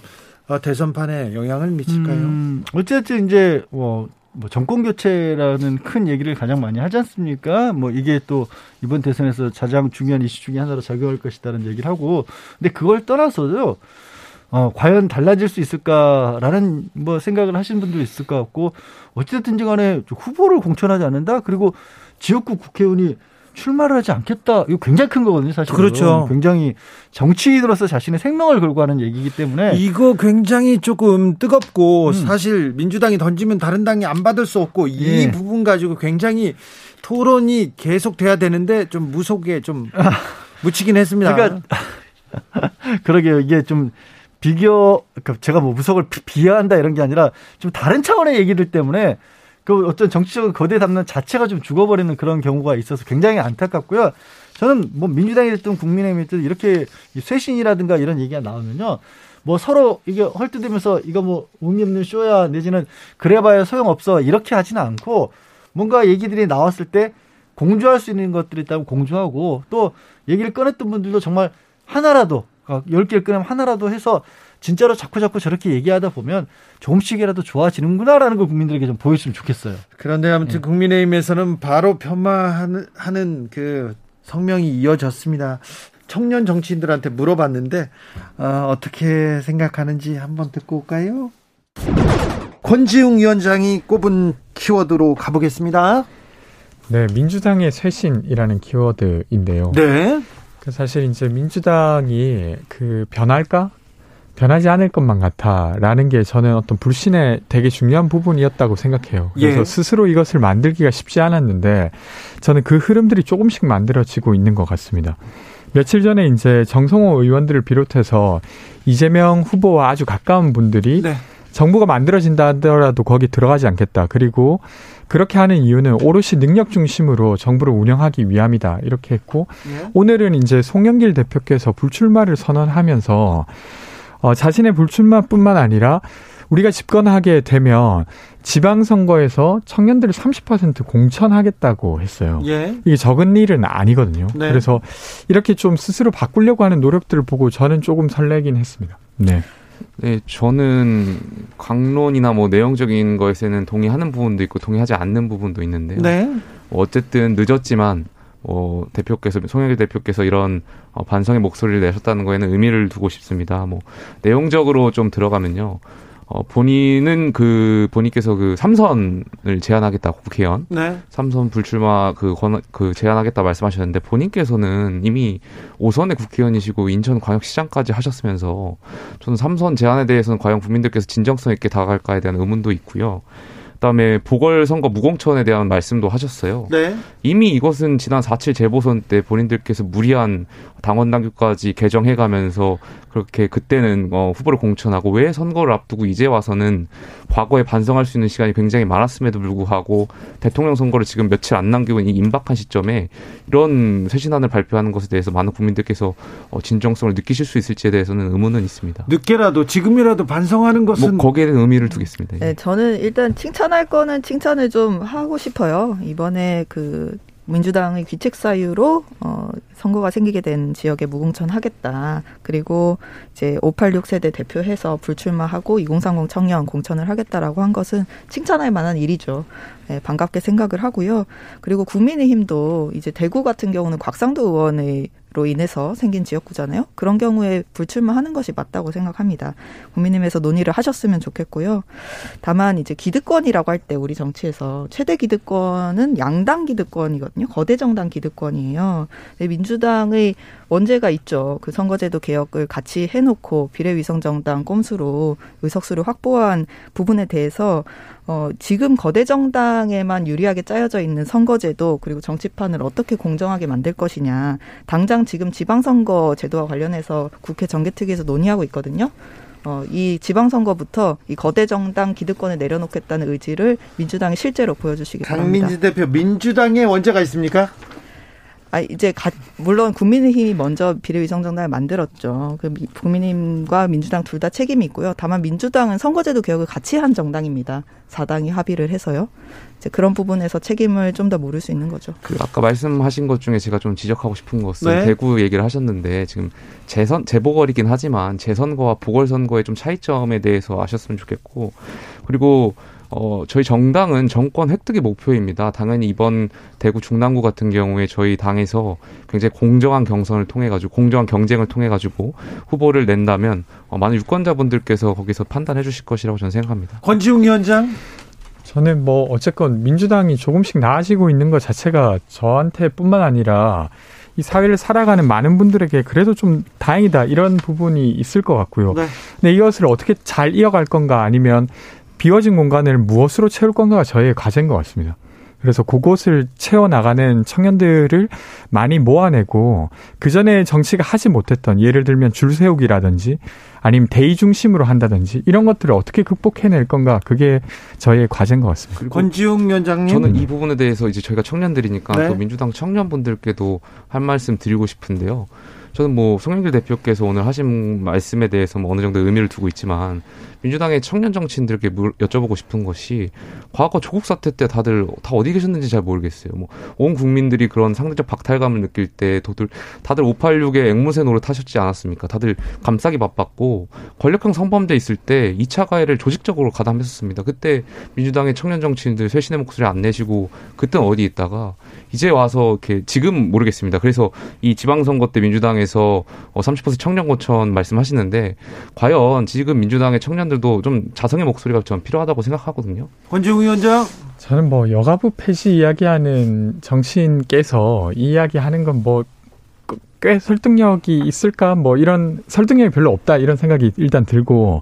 어, 대선판에 영향을 미칠까요? 음, 어쨌든 이제 뭐, 뭐 정권 교체라는 큰 얘기를 가장 많이 하지 않습니까? 뭐 이게 또 이번 대선에서 가장 중요한 이슈 중에 하나로 작용할 것이다는 얘기를 하고, 근데 그걸 떠나서도 어, 과연 달라질 수 있을까라는 뭐 생각을 하시는 분도 있을 것 같고 어쨌든지 간에 후보를 공천하지 않는다 그리고 지역구 국회의원이 출마를 하지 않겠다. 이거 굉장히 큰 거거든요, 사실. 그렇죠. 굉장히 정치인으로서 자신의 생명을 걸고 하는 얘기이기 때문에 이거 굉장히 조금 뜨겁고 음. 사실 민주당이 던지면 다른 당이 안 받을 수 없고 이 예. 부분 가지고 굉장히 토론이 계속 돼야 되는데 좀 무속에 좀 [laughs] 묻히긴 했습니다. 그러니까 [laughs] 그러게요. 이게 좀 비교, 그러니까 제가 뭐 무속을 비하한다 이런 게 아니라 좀 다른 차원의 얘기들 때문에 그 어떤 정치적인 거대 담론 자체가 좀 죽어버리는 그런 경우가 있어서 굉장히 안타깝고요. 저는 뭐 민주당이 됐든 국민의힘이 됐든 이렇게 쇄신이라든가 이런 얘기가 나오면요. 뭐 서로 이게 헐뜯으면서 이거 뭐 의미 없는 쇼야 내지는 그래봐야 소용없어 이렇게 하지는 않고 뭔가 얘기들이 나왔을 때 공조할 수 있는 것들이 있다면 공조하고 또 얘기를 꺼냈던 분들도 정말 하나라도 어, 열개를 끄면 하나라도 해서 진짜로 자꾸 자꾸 저렇게 얘기하다 보면 조금씩이라도 좋아지는구나라는 걸 국민들에게 좀 보여주면 좋겠어요. 그런데 아무튼 네. 국민의힘에서는 바로 폄하하는 그 성명이 이어졌습니다. 청년 정치인들한테 물어봤는데 어, 어떻게 생각하는지 한번 듣고 올까요? 권지웅 위원장이 꼽은 키워드로 가보겠습니다. 네, 민주당의 쇄신이라는 키워드인데요. 네. 그 사실 이제 민주당이 그 변할까? 변하지 않을 것만 같아라는 게 저는 어떤 불신의 되게 중요한 부분이었다고 생각해요. 그래서 예. 스스로 이것을 만들기가 쉽지 않았는데 저는 그 흐름들이 조금씩 만들어지고 있는 것 같습니다. 며칠 전에 이제 정성호 의원들을 비롯해서 이재명 후보와 아주 가까운 분들이 네. 정부가 만들어진다 하더라도 거기 들어가지 않겠다. 그리고 그렇게 하는 이유는 오롯이 능력 중심으로 정부를 운영하기 위함이다. 이렇게 했고 예? 오늘은 이제 송영길 대표께서 불출마를 선언하면서 어, 자신의 불출마뿐만 아니라 우리가 집권하게 되면 지방선거에서 청년들을 30% 공천하겠다고 했어요. 예. 이게 적은 일은 아니거든요. 네. 그래서 이렇게 좀 스스로 바꾸려고 하는 노력들을 보고 저는 조금 설레긴 했습니다. 네. 네, 저는 강론이나 뭐 내용적인 것에는 동의하는 부분도 있고 동의하지 않는 부분도 있는데요. 네. 어쨌든 늦었지만 어, 대표께서 송영길 대표께서 이런 어, 반성의 목소리를 내셨다는 거에는 의미를 두고 싶습니다. 뭐 내용적으로 좀 들어가면요. 어, 본인은 그, 본인께서 그 삼선을 제안하겠다고 국회의원. 네. 삼선 불출마 그 권, 그 제안하겠다 말씀하셨는데 본인께서는 이미 오선의 국회의원이시고 인천광역시장까지 하셨으면서 저는 삼선 제안에 대해서는 과연 국민들께서 진정성 있게 다가갈까에 대한 의문도 있고요. 그다음에 보궐선거 무공천에 대한 말씀도 하셨어요. 네. 이미 이것은 지난 4.7 재보선 때 본인들께서 무리한 당원 당규까지 개정해가면서 그렇게 그때는 어, 후보를 공천하고 왜 선거를 앞두고 이제 와서는 과거에 반성할 수 있는 시간이 굉장히 많았음에도 불구하고 대통령 선거를 지금 며칠 안 남기고 이 임박한 시점에 이런 쇄신안을 발표하는 것에 대해서 많은 국민들께서 어, 진정성을 느끼실 수 있을지에 대해서는 의문은 있습니다. 늦게라도 지금이라도 반성하는 것은 뭐 거기에 대한 의미를 두겠습니다. 네, 저는 일단 칭찬 할 거는 칭찬을 좀 하고 싶어요. 이번에 그 민주당의 귀책 사유로 어 선거가 생기게 된 지역에 무공천 하겠다. 그리고 이제 586 세대 대표해서 불출마하고 2030 청년 공천을 하겠다라고 한 것은 칭찬할 만한 일이죠. 네, 반갑게 생각을 하고요. 그리고 국민의힘도 이제 대구 같은 경우는 곽상도 의원의 로 인해서 생긴 지역구잖아요. 그런 경우에 불출마하는 것이 맞다고 생각합니다. 국민의힘에서 논의를 하셨으면 좋겠고요. 다만 이제 기득권이라고 할 때 우리 정치에서 최대 기득권은 양당 기득권이거든요. 거대 정당 기득권이에요. 민주당의 원죄가 있죠. 그 선거제도 개혁을 같이 해놓고 비례위성 정당 꼼수로 의석수를 확보한 부분에 대해서 어, 지금 거대 정당에만 유리하게 짜여져 있는 선거제도 그리고 정치판을 어떻게 공정하게 만들 것이냐. 당장 지금 지방선거 제도와 관련해서 국회 정개특위에서 논의하고 있거든요. 어, 이 지방선거부터 이 거대 정당 기득권을 내려놓겠다는 의지를 민주당이 실제로 보여주시기 강민지 바랍니다. 대표 민주당에 원자가 있습니까? 아 이제 가, 물론 국민의힘이 먼저 비례위성 정당을 만들었죠. 그 미, 국민의힘과 민주당 둘 다 책임이 있고요. 다만 민주당은 선거제도 개혁을 같이 한 정당입니다. 사당이 합의를 해서요. 이제 그런 부분에서 책임을 좀 더 물을 수 있는 거죠. 그 아까 말씀하신 것 중에 제가 좀 지적하고 싶은 것은 네. 대구 얘기를 하셨는데 지금 재선 재보궐이긴 하지만 재선거와 보궐선거의 좀 차이점에 대해서 아셨으면 좋겠고 그리고 어, 저희 정당은 정권 획득이 목표입니다. 당연히 이번 대구 중랑구 같은 경우에 저희 당에서 굉장히 공정한 경선을 통해 가지고 공정한 경쟁을 통해 가지고 후보를 낸다면 어, 많은 유권자분들께서 거기서 판단해 주실 것이라고 저는 생각합니다. 권지웅 위원장 저는 뭐 어쨌건 민주당이 조금씩 나아지고 있는 것 자체가 저한테뿐만 아니라 이 사회를 살아가는 많은 분들에게 그래도 좀 다행이다 이런 부분이 있을 것 같고요. 네. 근데 이것을 어떻게 잘 이어갈 건가 아니면 비워진 공간을 무엇으로 채울 건가가 저의 과제인 것 같습니다. 그래서 그곳을 채워나가는 청년들을 많이 모아내고 그 전에 정치가 하지 못했던 예를 들면 줄 세우기라든지 아니면 대의 중심으로 한다든지 이런 것들을 어떻게 극복해낼 건가 그게 저의 과제인 것 같습니다. 권지웅 위원장님 저는 이 부분에 대해서 이제 저희가 청년들이니까 네. 또 민주당 청년분들께도 한 말씀 드리고 싶은데요. 저는 뭐 송영길 대표께서 오늘 하신 말씀에 대해서 뭐 어느 정도 의미를 두고 있지만 민주당의 청년 정치인들께 물- 여쭤보고 싶은 것이 과거 조국 사태 때 다들 다 어디 계셨는지 잘 모르겠어요. 뭐 온 국민들이 그런 상대적 박탈감을 느낄 때 도들 다들 586의 앵무새 노릇 하셨지 않았습니까? 다들 감싸기 바빴고 권력형 성범죄 있을 때 2차 가해를 조직적으로 가담했었습니다. 그때 민주당의 청년 정치인들 쇄신의 목소리 안 내시고 그때 어디 있다가 이제 와서 이렇게 지금 모르겠습니다. 그래서 이 지방선거 때 민주당에서 어, 30% 청년 고천 말씀하시는데 과연 지금 민주당의 청년 들도 좀 자성의 목소리가 좀 필요하다고 생각하거든요. 권지웅 위원장 저는 뭐 여가부 폐지 이야기하는 정치인께서 이 이야기하는 건뭐 꽤 설득력이 있을까 뭐 이런 설득력이 별로 없다 이런 생각이 일단 들고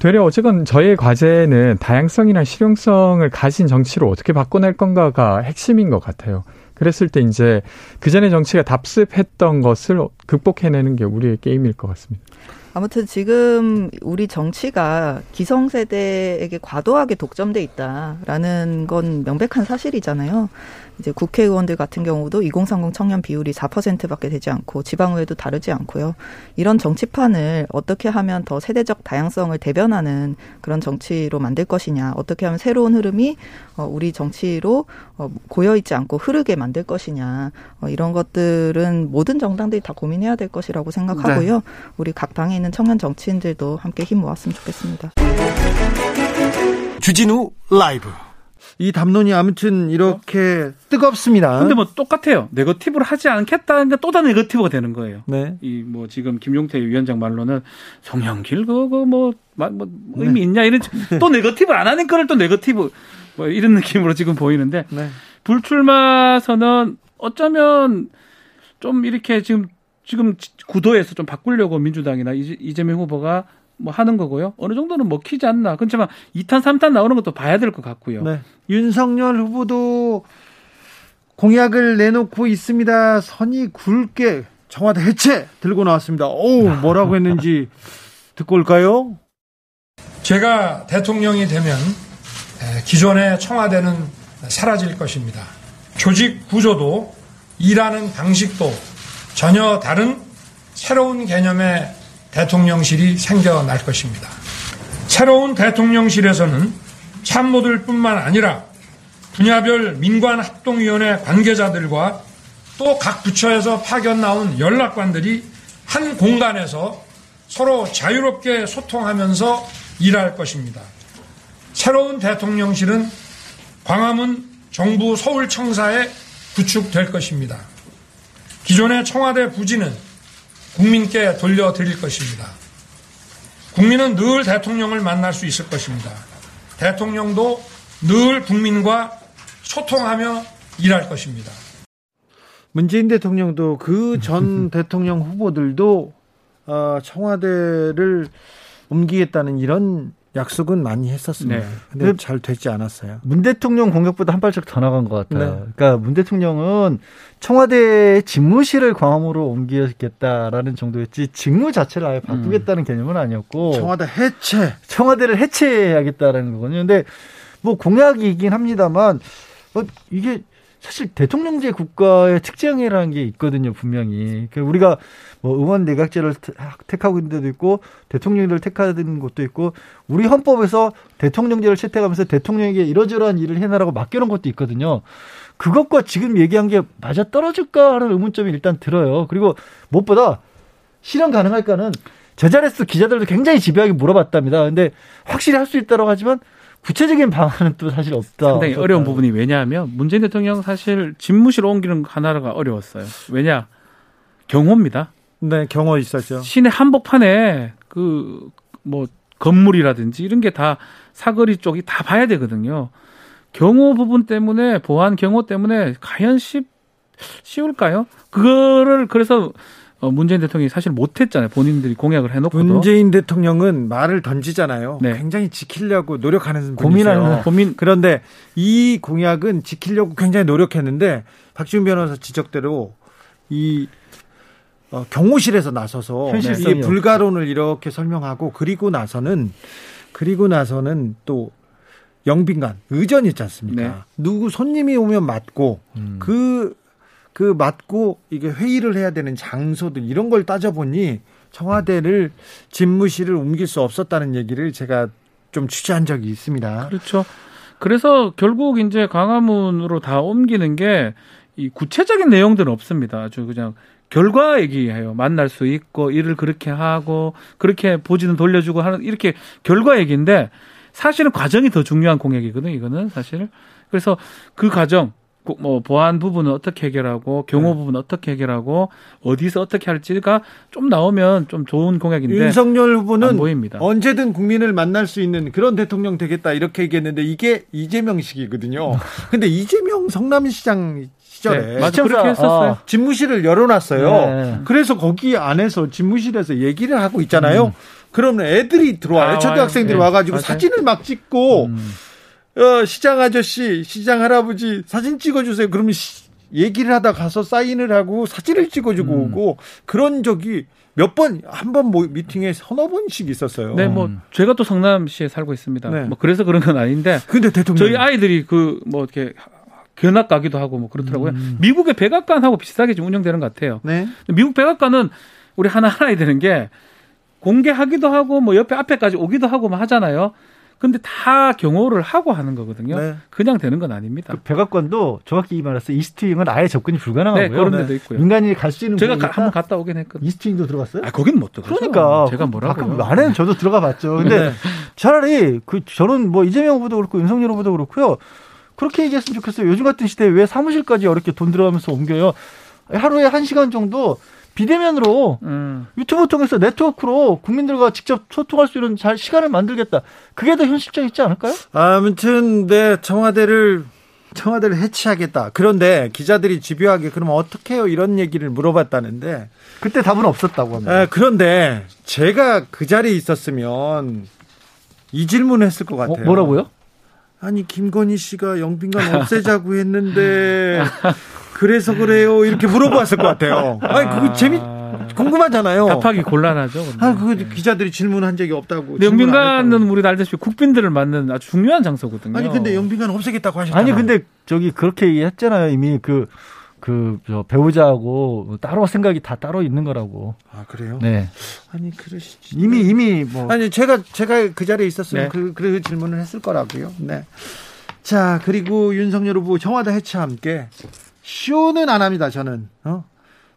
되려 어쨌건 저의 과제는 다양성이나 실용성을 가진 정치로 어떻게 바꿔낼 건가가 핵심인 것 같아요. 그랬을 때 이제 그 전에 정치가 답습했던 것을 극복해내는 게 우리의 게임일 것 같습니다. 아무튼 지금 우리 정치가 기성세대에게 과도하게 독점돼 있다라는 건 명백한 사실이잖아요. 이제 국회의원들 같은 경우도 2030 청년 비율이 4%밖에 되지 않고 지방의회도 다르지 않고요. 이런 정치판을 어떻게 하면 더 세대적 다양성을 대변하는 그런 정치로 만들 것이냐, 어떻게 하면 새로운 흐름이 어, 우리 정치로 어, 고여 있지 않고 흐르게 만들 것이냐, 어, 이런 것들은 모든 정당들이 다 고민해야 될 것이라고 생각하고요. 우리 각 당에 있는 청년 정치인들도 함께 힘 모았으면 좋겠습니다. 주진우 라이브 이 담론이 아무튼 이렇게 뜨겁습니다. 근데 뭐 똑같아요. 네거티브를 하지 않겠다는 게또다 네거티브가 되는 거예요. 네. 이 뭐 지금 김용태 위원장 말로는 송영길 그거 뭐, 마- 뭐 의미 있냐 이런 [laughs] 또 네거티브 안 하는 거를 또 네거티브 뭐 이런 느낌으로 지금 보이는데 네. 불출마 선언 어쩌면 좀 이렇게 지금 지금 구도에서 좀 바꾸려고 민주당이나 이재- 이재명 후보가 뭐 하는 거고요. 어느 정도는 먹히지 않나. 그렇지만 2탄, 3탄 나오는 것도 봐야 될 것 같고요. 네. 윤석열 후보도 공약을 내놓고 있습니다. 선이 굵게 청와대 해체 들고 나왔습니다. 오, 뭐라고 했는지 [laughs] 듣고 올까요? 제가 대통령이 되면 에, 기존의 청와대는 사라질 것입니다. 조직 구조도 일하는 방식도 전혀 다른 새로운 개념의 대통령실이 생겨날 것입니다. 새로운 대통령실에서는 참모들 뿐만 아니라 분야별 민관합동위원회 관계자들과 또 각 부처에서 파견 나온 연락관들이 한 공간에서 서로 자유롭게 소통하면서 일할 것입니다. 새로운 대통령실은 광화문 정부 서울청사에 구축될 것입니다. 기존의 청와대 부지는 국민께 돌려드릴 것입니다. 국민은 늘 대통령을 만날 수 있을 것입니다. 대통령도 늘 국민과 소통하며 일할 것입니다. 문재인 대통령도 그 전 [laughs] 대통령 후보들도 어, 청와대를 옮기겠다는 이런 약속은 많이 했었습니다. 네. 근데 잘 되지 않았어요. 문 대통령 공격보다 한 발짝 더 나간 것 같아요. 네. 그러니까 문 대통령은 청와대 집무실을 광화문으로 옮기겠다라는 정도였지 직무 자체를 아예 바꾸겠다는 음. 개념은 아니었고 청와대 해체, 청와대를 해체해야겠다라는 거거든요. 근데 뭐 공약이긴 합니다만 뭐 이게 사실 대통령제 국가의 특징이라는 게 있거든요, 분명히. 그러니까 우리가 뭐 의원 내각제를 택하고 있는 데도 있고 대통령제를 택하는 것도 있고 우리 헌법에서 대통령제를 채택하면서 대통령에게 이러저러한 일을 해나라고 맡겨놓은 것도 있거든요. 그것과 지금 얘기한 게 맞아 떨어질까 하는 의문점이 일단 들어요. 그리고 무엇보다 실현 가능할까는 제자리에서 기자들도 굉장히 집요하게 물어봤답니다. 근데 확실히 할 수 있다고 하지만 구체적인 방안은 또 사실 없다. 상당히 없었다. 어려운 부분이 왜냐하면 문재인 대통령 사실 집무실 옮기는 하나가 어려웠어요. 왜냐 경호입니다. 네, 경호 있었죠. 시내 한복판에 그 뭐 건물이라든지 이런 게 다 사거리 쪽이 다 봐야 되거든요. 경호 부분 때문에 보안 경호 때문에 과연 쉽 쉬울까요? 그거를 그래서 어, 문재인 대통령이 사실 못했잖아요. 본인들이 공약을 해놓고 문재인 대통령은 말을 던지잖아요. 네. 굉장히 지키려고 노력하는 고민하는 고민. 그런데 이 공약은 지키려고 굉장히 노력했는데 박지훈 변호사 지적대로 이 어, 경호실에서 나서서 이 불가론을 이렇게 설명하고 그리고 나서는 그리고 나서는 또 영빈관 의전 있지 않습니까? 네. 누구 손님이 오면 맞고 음. 그 그 맞고 이게 회의를 해야 되는 장소들 이런 걸 따져보니 청와대를 집무실을 옮길 수 없었다는 얘기를 제가 좀 취재한 적이 있습니다. 그렇죠. 그래서 결국 이제 광화문으로 다 옮기는 게 이 구체적인 내용들은 없습니다. 아주 그냥 결과 얘기해요. 만날 수 있고 일을 그렇게 하고 그렇게 보지는 돌려주고 하는 이렇게 결과 얘기인데 사실은 과정이 더 중요한 공약이거든요. 이거는 사실. 그래서 그 과정 뭐 보안 부분은 어떻게 해결하고 경호 네. 부분은 어떻게 해결하고 어디서 어떻게 할지가 좀 나오면 좀 좋은 공약인데 윤석열 후보는 보입니다. 언제든 국민을 만날 수 있는 그런 대통령 되겠다 이렇게 얘기했는데 이게 이재명식이거든요. 근데 이재명 성남시장 시절에 네, 맞아 그렇게 했었어요. 아, 집무실을 열어놨어요. 네. 그래서 거기 안에서 집무실에서 얘기를 하고 있잖아요. 음. 그러면 애들이 들어와요. 아, 초등학생들이 네. 와가지고 맞아요. 사진을 막 찍고. 음. 어, 시장 아저씨, 시장 할아버지 사진 찍어주세요. 그러면 시, 얘기를 하다 가서 사인을 하고 사진을 찍어주고 음. 오고 그런 적이 몇 번, 한번뭐 미팅에 서너 번씩 있었어요. 네, 뭐, 음. 제가 또 성남시에 살고 있습니다. 네. 뭐, 그래서 그런 건 아닌데. 근데 대통령. 저희 아이들이 그, 뭐, 이렇게, 견학 가기도 하고 뭐 그렇더라고요. 음. 미국의 백악관하고 비슷하게 지금 운영되는 것 같아요. 네. 미국 백악관은 우리 하나 알아야 되는 게 공개하기도 하고 뭐 옆에 앞에까지 오기도 하고 뭐 하잖아요. 근데 다 경호를 하고 하는 거거든요. 네. 그냥 되는 건 아닙니다. 그 백악관도 정확히 말해서 이스트윙은 아예 접근이 불가능하고요. 네, 그런 데도 네. 있고요. 민간인이 갈 수 있는 제가 가, 한번 갔다 오긴 했거든요. 이스트윙도 들어갔어요? 아, 거긴 못 들어가죠. 그러니까 제가 뭐라고 안에는 저도 들어가 봤죠. 근데 네. 차라리 그 저는 뭐 이재명 후보도 그렇고 윤석열 후보도 그렇고요. 그렇게 얘기했으면 좋겠어요. 요즘 같은 시대에 왜 사무실까지 어렵게 돈 들어가면서 옮겨요? 하루에 한 시간 정도 비대면으로 음. 유튜브 통해서 네트워크로 국민들과 직접 소통할 수 있는 잘 시간을 만들겠다. 그게 더 현실적이지 않을까요? 아무튼 네 청와대를 청와대를 해체하겠다. 그런데 기자들이 집요하게 그럼 어떻게 해요? 이런 얘기를 물어봤다는데 그때 답은 없었다고 합니다. 아, 그런데 제가 그 자리에 있었으면 이 질문을 했을 것 같아요. 어, 뭐라고요? 아니 김건희 씨가 영빈관 [laughs] 없애자고 했는데 그래서 그래요 이렇게 물어봤을 것 같아요. 아니 그거 재미 궁금하잖아요. 답하기 곤란하죠. 근데. 아, 그 기자들이 질문한 적이 없다고. 영빈관은 우리 알다시피 국빈들을 맞는 아주 중요한 장소거든요. 아니 근데 영빈관 없애겠다고 하셨잖아요. 아니 근데 저기 그렇게 얘기했잖아요. 이미 그 그 저 배우자하고 따로 생각이 다 따로 있는 거라고. 아 그래요? 네. 아니 그러시지. 이미 이미 뭐 아니 제가 제가 그 자리에 있었으면 네. 그, 그 질문을 했을 거라고요. 네. 자 그리고 윤석열 후보 청와대 해체와 함께 쇼는 안 합니다. 저는 어?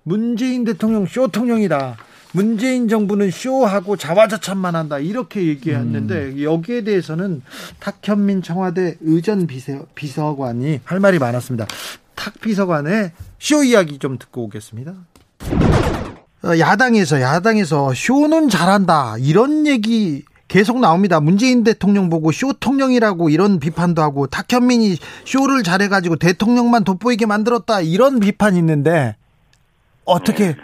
문재인 대통령 쇼통령이다. 문재인 정부는 쇼하고 자화자찬만 한다 이렇게 얘기했는데 음. 여기에 대해서는 탁현민 청와대 의전 비서, 비서관이 할 말이 많았습니다. 탁 비서관의 쇼 이야기 좀 듣고 오겠습니다. 어, 야당에서 야당에서 쇼는 잘한다 이런 얘기 계속 나옵니다. 문재인 대통령 보고 쇼통령이라고 이런 비판도 하고 탁현민이 쇼를 잘해가지고 대통령만 돋보이게 만들었다 이런 비판이 있는데 어떻게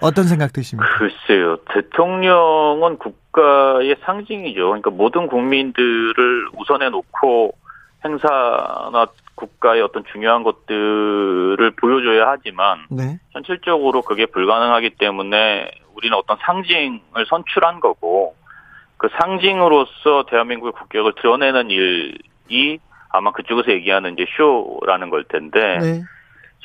어떤 생각 드십니까? 글쎄요. 대통령은 국가의 상징이죠. 그러니까 모든 국민들을 우선해 놓고 행사나 국가의 어떤 중요한 것들을 보여줘야 하지만 네. 현실적으로 그게 불가능하기 때문에 우리는 어떤 상징을 선출한 거고 그 상징으로서 대한민국의 국격을 드러내는 일이 아마 그쪽에서 얘기하는 이제 쇼라는 걸 텐데 네.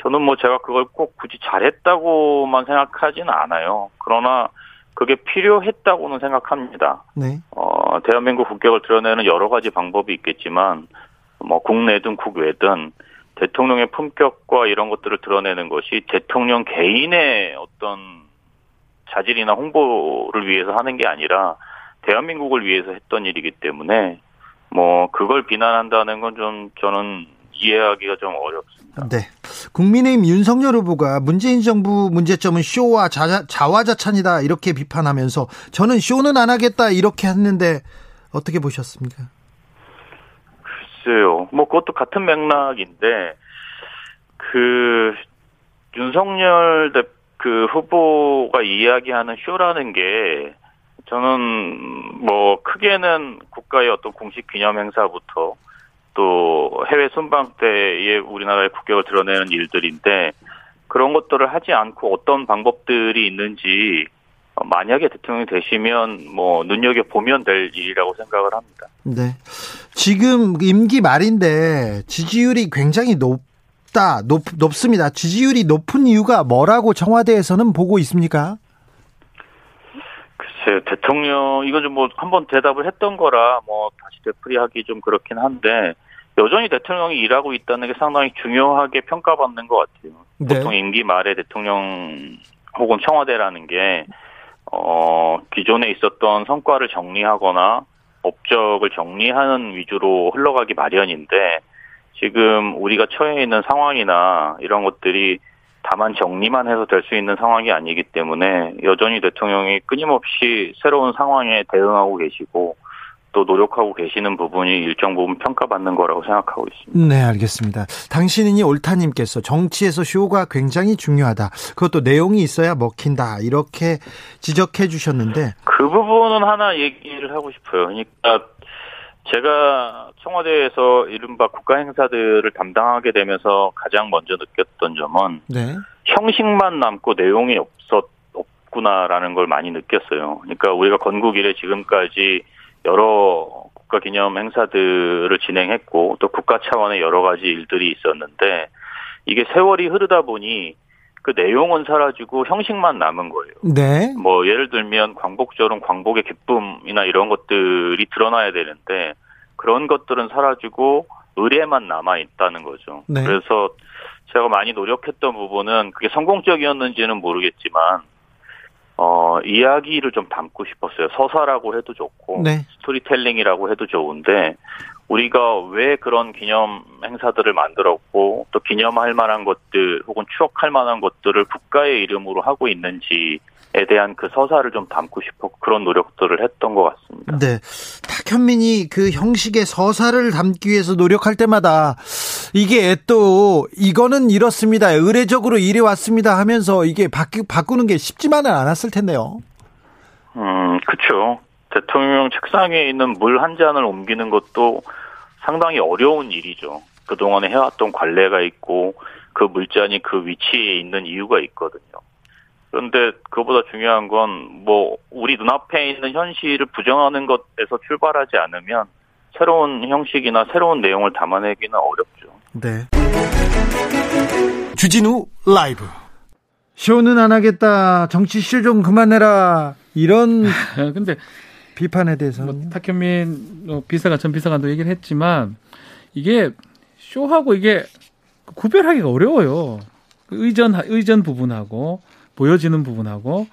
저는 뭐 제가 그걸 꼭 굳이 잘했다고만 생각하지는 않아요. 그러나 그게 필요했다고는 생각합니다. 네. 어, 대한민국 국격을 드러내는 여러 가지 방법이 있겠지만 뭐 국내든 국외든 대통령의 품격과 이런 것들을 드러내는 것이 대통령 개인의 어떤 자질이나 홍보를 위해서 하는 게 아니라 대한민국을 위해서 했던 일이기 때문에 뭐 그걸 비난한다는 건 좀 저는 이해하기가 좀 어렵습니다. 네. 국민의힘 윤석열 후보가 문재인 정부 문제점은 쇼와 자, 자화자찬이다 이렇게 비판하면서 저는 쇼는 안 하겠다 이렇게 했는데 어떻게 보셨습니까? 글쎄요. 뭐 그것도 같은 맥락인데 그 윤석열 그 후보가 이야기하는 쇼라는 게 저는 뭐 크게는 국가의 어떤 공식 기념 행사부터 또 해외 순방 때에 우리나라의 국격을 드러내는 일들인데 그런 것들을 하지 않고 어떤 방법들이 있는지 만약에 대통령이 되시면 뭐 눈여겨 보면 될 일이라고 생각을 합니다. 네. 지금 임기 말인데 지지율이 굉장히 높다, 높, 높습니다. 지지율이 높은 이유가 뭐라고 청와대에서는 보고 있습니까? 글쎄요, 대통령, 이건 좀 뭐 한 번 대답을 했던 거라 뭐 다시 되풀이하기 좀 그렇긴 한데 여전히 대통령이 일하고 있다는 게 상당히 중요하게 평가받는 것 같아요. 네. 보통 임기 말에 대통령 혹은 청와대라는 게, 어, 기존에 있었던 성과를 정리하거나 업적을 정리하는 위주로 흘러가기 마련인데, 지금 우리가 처해 있는 상황이나 이런 것들이 다만 정리만 해서 될 수 있는 상황이 아니기 때문에 여전히 대통령이 끊임없이 새로운 상황에 대응하고 계시고 또 노력하고 계시는 부분이 일정 부분 평가받는 거라고 생각하고 있습니다. 네, 알겠습니다. 당신이 옳다님께서 정치에서 쇼가 굉장히 중요하다. 그것도 내용이 있어야 먹힌다. 이렇게 지적해 주셨는데 그 부분은 하나 얘기를 하고 싶어요. 그러니까 제가 청와대에서 이른바 국가 행사들을 담당하게 되면서 가장 먼저 느꼈던 점은 네. 형식만 남고 내용이 없었 없구나라는 걸 많이 느꼈어요. 그러니까 우리가 건국 이래 지금까지 여러 국가 기념 행사들을 진행했고 또 국가 차원의 여러 가지 일들이 있었는데 이게 세월이 흐르다 보니 그 내용은 사라지고 형식만 남은 거예요. 네. 뭐 예를 들면 광복절은 광복의 기쁨이나 이런 것들이 드러나야 되는데 그런 것들은 사라지고 의례만 남아 있다는 거죠. 네. 그래서 제가 많이 노력했던 부분은 그게 성공적이었는지는 모르겠지만 어 이야기를 좀 담고 싶었어요. 서사라고 해도 좋고 네. 스토리텔링이라고 해도 좋은데 우리가 왜 그런 기념 행사들을 만들었고 또 기념할 만한 것들 혹은 추억할 만한 것들을 국가의 이름으로 하고 있는지에 대한 그 서사를 좀 담고 싶어 그런 노력들을 했던 것 같습니다. 네. 탁현민이 그 형식의 서사를 담기 위해서 노력할 때마다 이게 또 이거는 이렇습니다. 의례적으로 이래 왔습니다 하면서 이게 바꾸, 바꾸는 게 쉽지만은 않았을 텐데요. 음, 그렇죠. 대통령 책상에 있는 물 한 잔을 옮기는 것도 상당히 어려운 일이죠. 그동안에 해왔던 관례가 있고 그 물잔이 그 위치에 있는 이유가 있거든요. 그런데 그보다 중요한 건 뭐 우리 눈앞에 있는 현실을 부정하는 것에서 출발하지 않으면 새로운 형식이나 새로운 내용을 담아내기는 어렵죠. 네. 주진우 라이브. 쇼는 안 하겠다. 정치 실좀 그만해라. 이런 [laughs] 근데 비판에 대해서 뭐, 탁현민 뭐 비서가 전 비서관도 얘기를 했지만 이게 쇼하고 이게 구별하기가 어려워요. 의전 의전 부분하고 보여지는 부분하고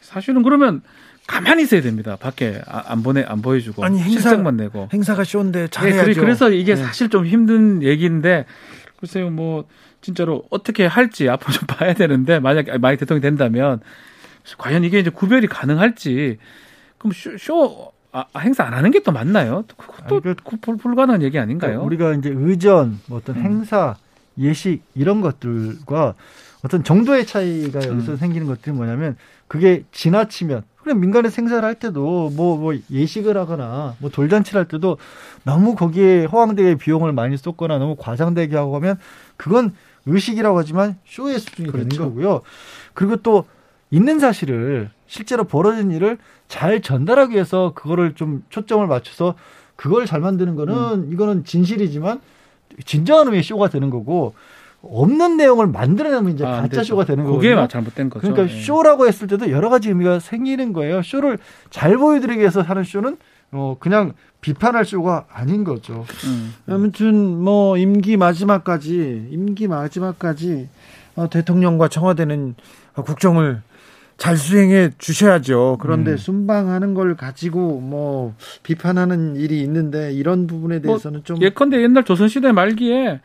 사실은 그러면 가만히 있어야 됩니다. 밖에 아, 안 보내 안 보여주고 아니 행사, 만 내고 행사가 쇼인데 잘해야죠. 네, 그래서 이게 네. 사실 좀 힘든 얘기인데 글쎄요 뭐 진짜로 어떻게 할지 앞으로 좀 [laughs] 봐야 되는데 만약 만약 대통령이 된다면 과연 이게 이제 구별이 가능할지 그럼 쇼, 쇼 아, 행사 안 하는 게 또 맞나요? 그것도 아니, 그, 불가능한 얘기 아닌가요? 우리가 이제 의전, 뭐 어떤 음. 행사 예식 이런 것들과 어떤 정도의 차이가 여기서 음. 생기는 것들이 뭐냐면 그게 지나치면 그냥 민간에 생사를 할 때도 뭐, 뭐 예식을 하거나 뭐 돌잔치를 할 때도 너무 거기에 허황되게 비용을 많이 쏟거나 너무 과장되게 하고 하면 그건 의식이라고 하지만 쇼의 수준이 그렇죠. 되는 거고요. 그리고 또 있는 사실을 실제로 벌어진 일을 잘 전달하기 위해서 그거를 좀 초점을 맞춰서 그걸 잘 만드는 거는 음. 이거는 진실이지만 진정한 의미의 쇼가 되는 거고 없는 내용을 만들어내면 이제 아, 가짜 쇼가 되는 거예요. 그게 잘못된 거죠. 그러니까 네. 쇼라고 했을 때도 여러 가지 의미가 생기는 거예요. 쇼를 잘 보여드리기 위해서 하는 쇼는 어 그냥 비판할 쇼가 아닌 거죠. 음. 아무튼 뭐 임기 마지막까지 임기 마지막까지 어, 대통령과 청와대는 국정을 잘 수행해 주셔야죠. 그런데 음. 순방하는 걸 가지고 뭐 비판하는 일이 있는데 이런 부분에 뭐 대해서는 뭐 좀 예컨대 옛날 조선시대 말기에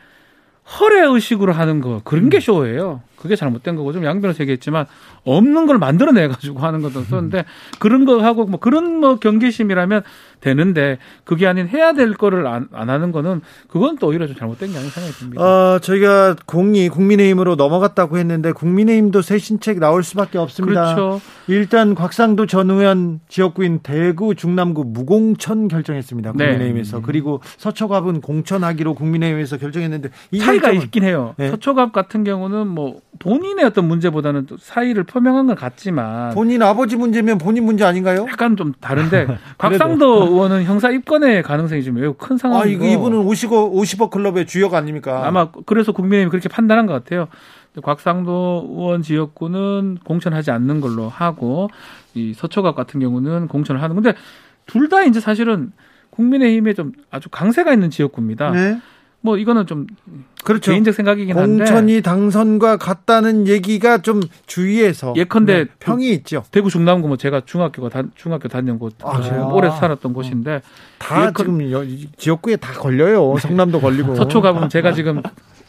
허례 의식으로 하는 거 그런 게 음. 쇼예요. 그게 잘못된 거고 좀 양변을 얘기했지만 없는 걸 만들어내 가지고 하는 것도 썼는데 음. 그런 거 하고 뭐 그런 뭐 경계심이라면 되는데 그게 아닌 해야 될 거를 안, 안 하는 거는 그건 또 오히려 좀 잘못된 게 아닌 생각이 듭니다. 어, 저희가 공이 국민의힘으로 넘어갔다고 했는데 국민의힘도 새 신책 나올 수밖에 없습니다. 그렇죠. 일단 곽상도 전 의원 지역구인 대구 중남구 무공천 결정했습니다. 네. 국민의힘에서 네. 그리고 서초갑은 공천하기로 국민의힘에서 결정했는데 차이가 있긴 해요. 네. 서초갑 같은 경우는 뭐 본인의 어떤 문제보다는 또 사의를 표명한 것 같지만 본인 아버지 문제면 본인 문제 아닌가요? 약간 좀 다른데 [laughs] 곽상도 의원은 형사 입건의 가능성이 좀 매우 큰 상황이고 아, 이분은 50억 50억 클럽의 주역 아닙니까? 아마 그래서 국민의힘이 그렇게 판단한 것 같아요. 곽상도 의원 지역구는 공천하지 않는 걸로 하고 이 서초갑 같은 경우는 공천을 하는 건데 둘 다 이제 사실은 국민의힘에 좀 아주 강세가 있는 지역구입니다. 네. 뭐 이거는 좀 그렇죠. 개인적 생각이긴 한데 공천이 당선과 같다는 얘기가 좀 주위에서 예컨대 네, 평이 있죠. 대구 중남구 뭐 제가 중학교가 다, 중학교 다녔 곳 아, 오래 살았던 어. 곳인데 다 예컨, 지금 지역구에 다 걸려요. 성남도 걸리고 [laughs] 서초 가보면 제가 지금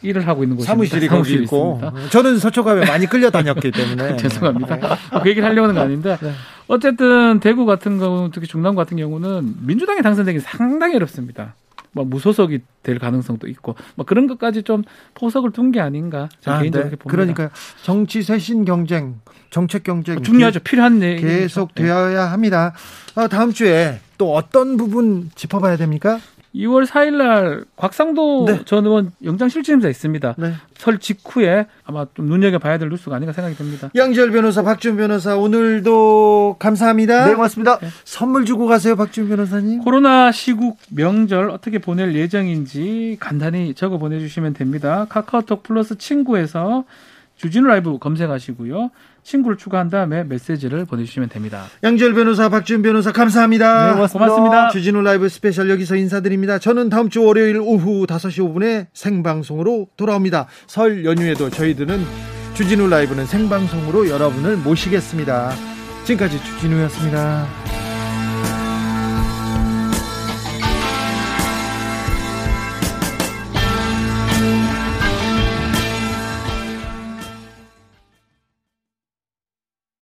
일을 하고 있는 곳이 사무실이 거기 있고 있습니다. 저는 서초갑에 많이 끌려 다녔기 때문에 [laughs] 죄송합니다. 네. 그 얘기를 하려고 하는 거 아닌데 네. 어쨌든 대구 같은 경우 특히 중남 같은 경우는 민주당이 당선되기 상당히 어렵습니다. 뭐 무소속이 될 가능성도 있고 뭐 그런 것까지 좀 포석을 둔 게 아닌가 저는 아, 개인적으로 네. 봅니다. 그러니까 정치 쇄신 경쟁, 정책 경쟁 중요하죠. 필요한 계속 되어야 합니다. 어, 다음 주에 또 어떤 부분 짚어봐야 됩니까? 2월 4일 날 곽상도 네. 전 의원 영장 실질심사 있습니다. 네. 설 직후에 아마 좀 눈여겨봐야 될 뉴스가 아닌가 생각이 듭니다. 양지열 변호사, 박지훈 변호사 오늘도 감사합니다. 네, 고맙습니다. 네. 선물 주고 가세요, 박지훈 변호사님. 코로나 시국 명절 어떻게 보낼 예정인지 간단히 적어 보내주시면 됩니다. 카카오톡 플러스 친구에서 주진우 라이브 검색하시고요. 친구를 추가한 다음에 메시지를 보내주시면 됩니다. 양지열 변호사, 박지훈 변호사 감사합니다. 네, 고맙습니다. 고맙습니다. 주진우 라이브 스페셜 여기서 인사드립니다. 저는 다음 주 월요일 오후 5시 5분에 생방송으로 돌아옵니다. 설 연휴에도 저희들은 주진우 라이브는 생방송으로 여러분을 모시겠습니다. 지금까지 주진우였습니다.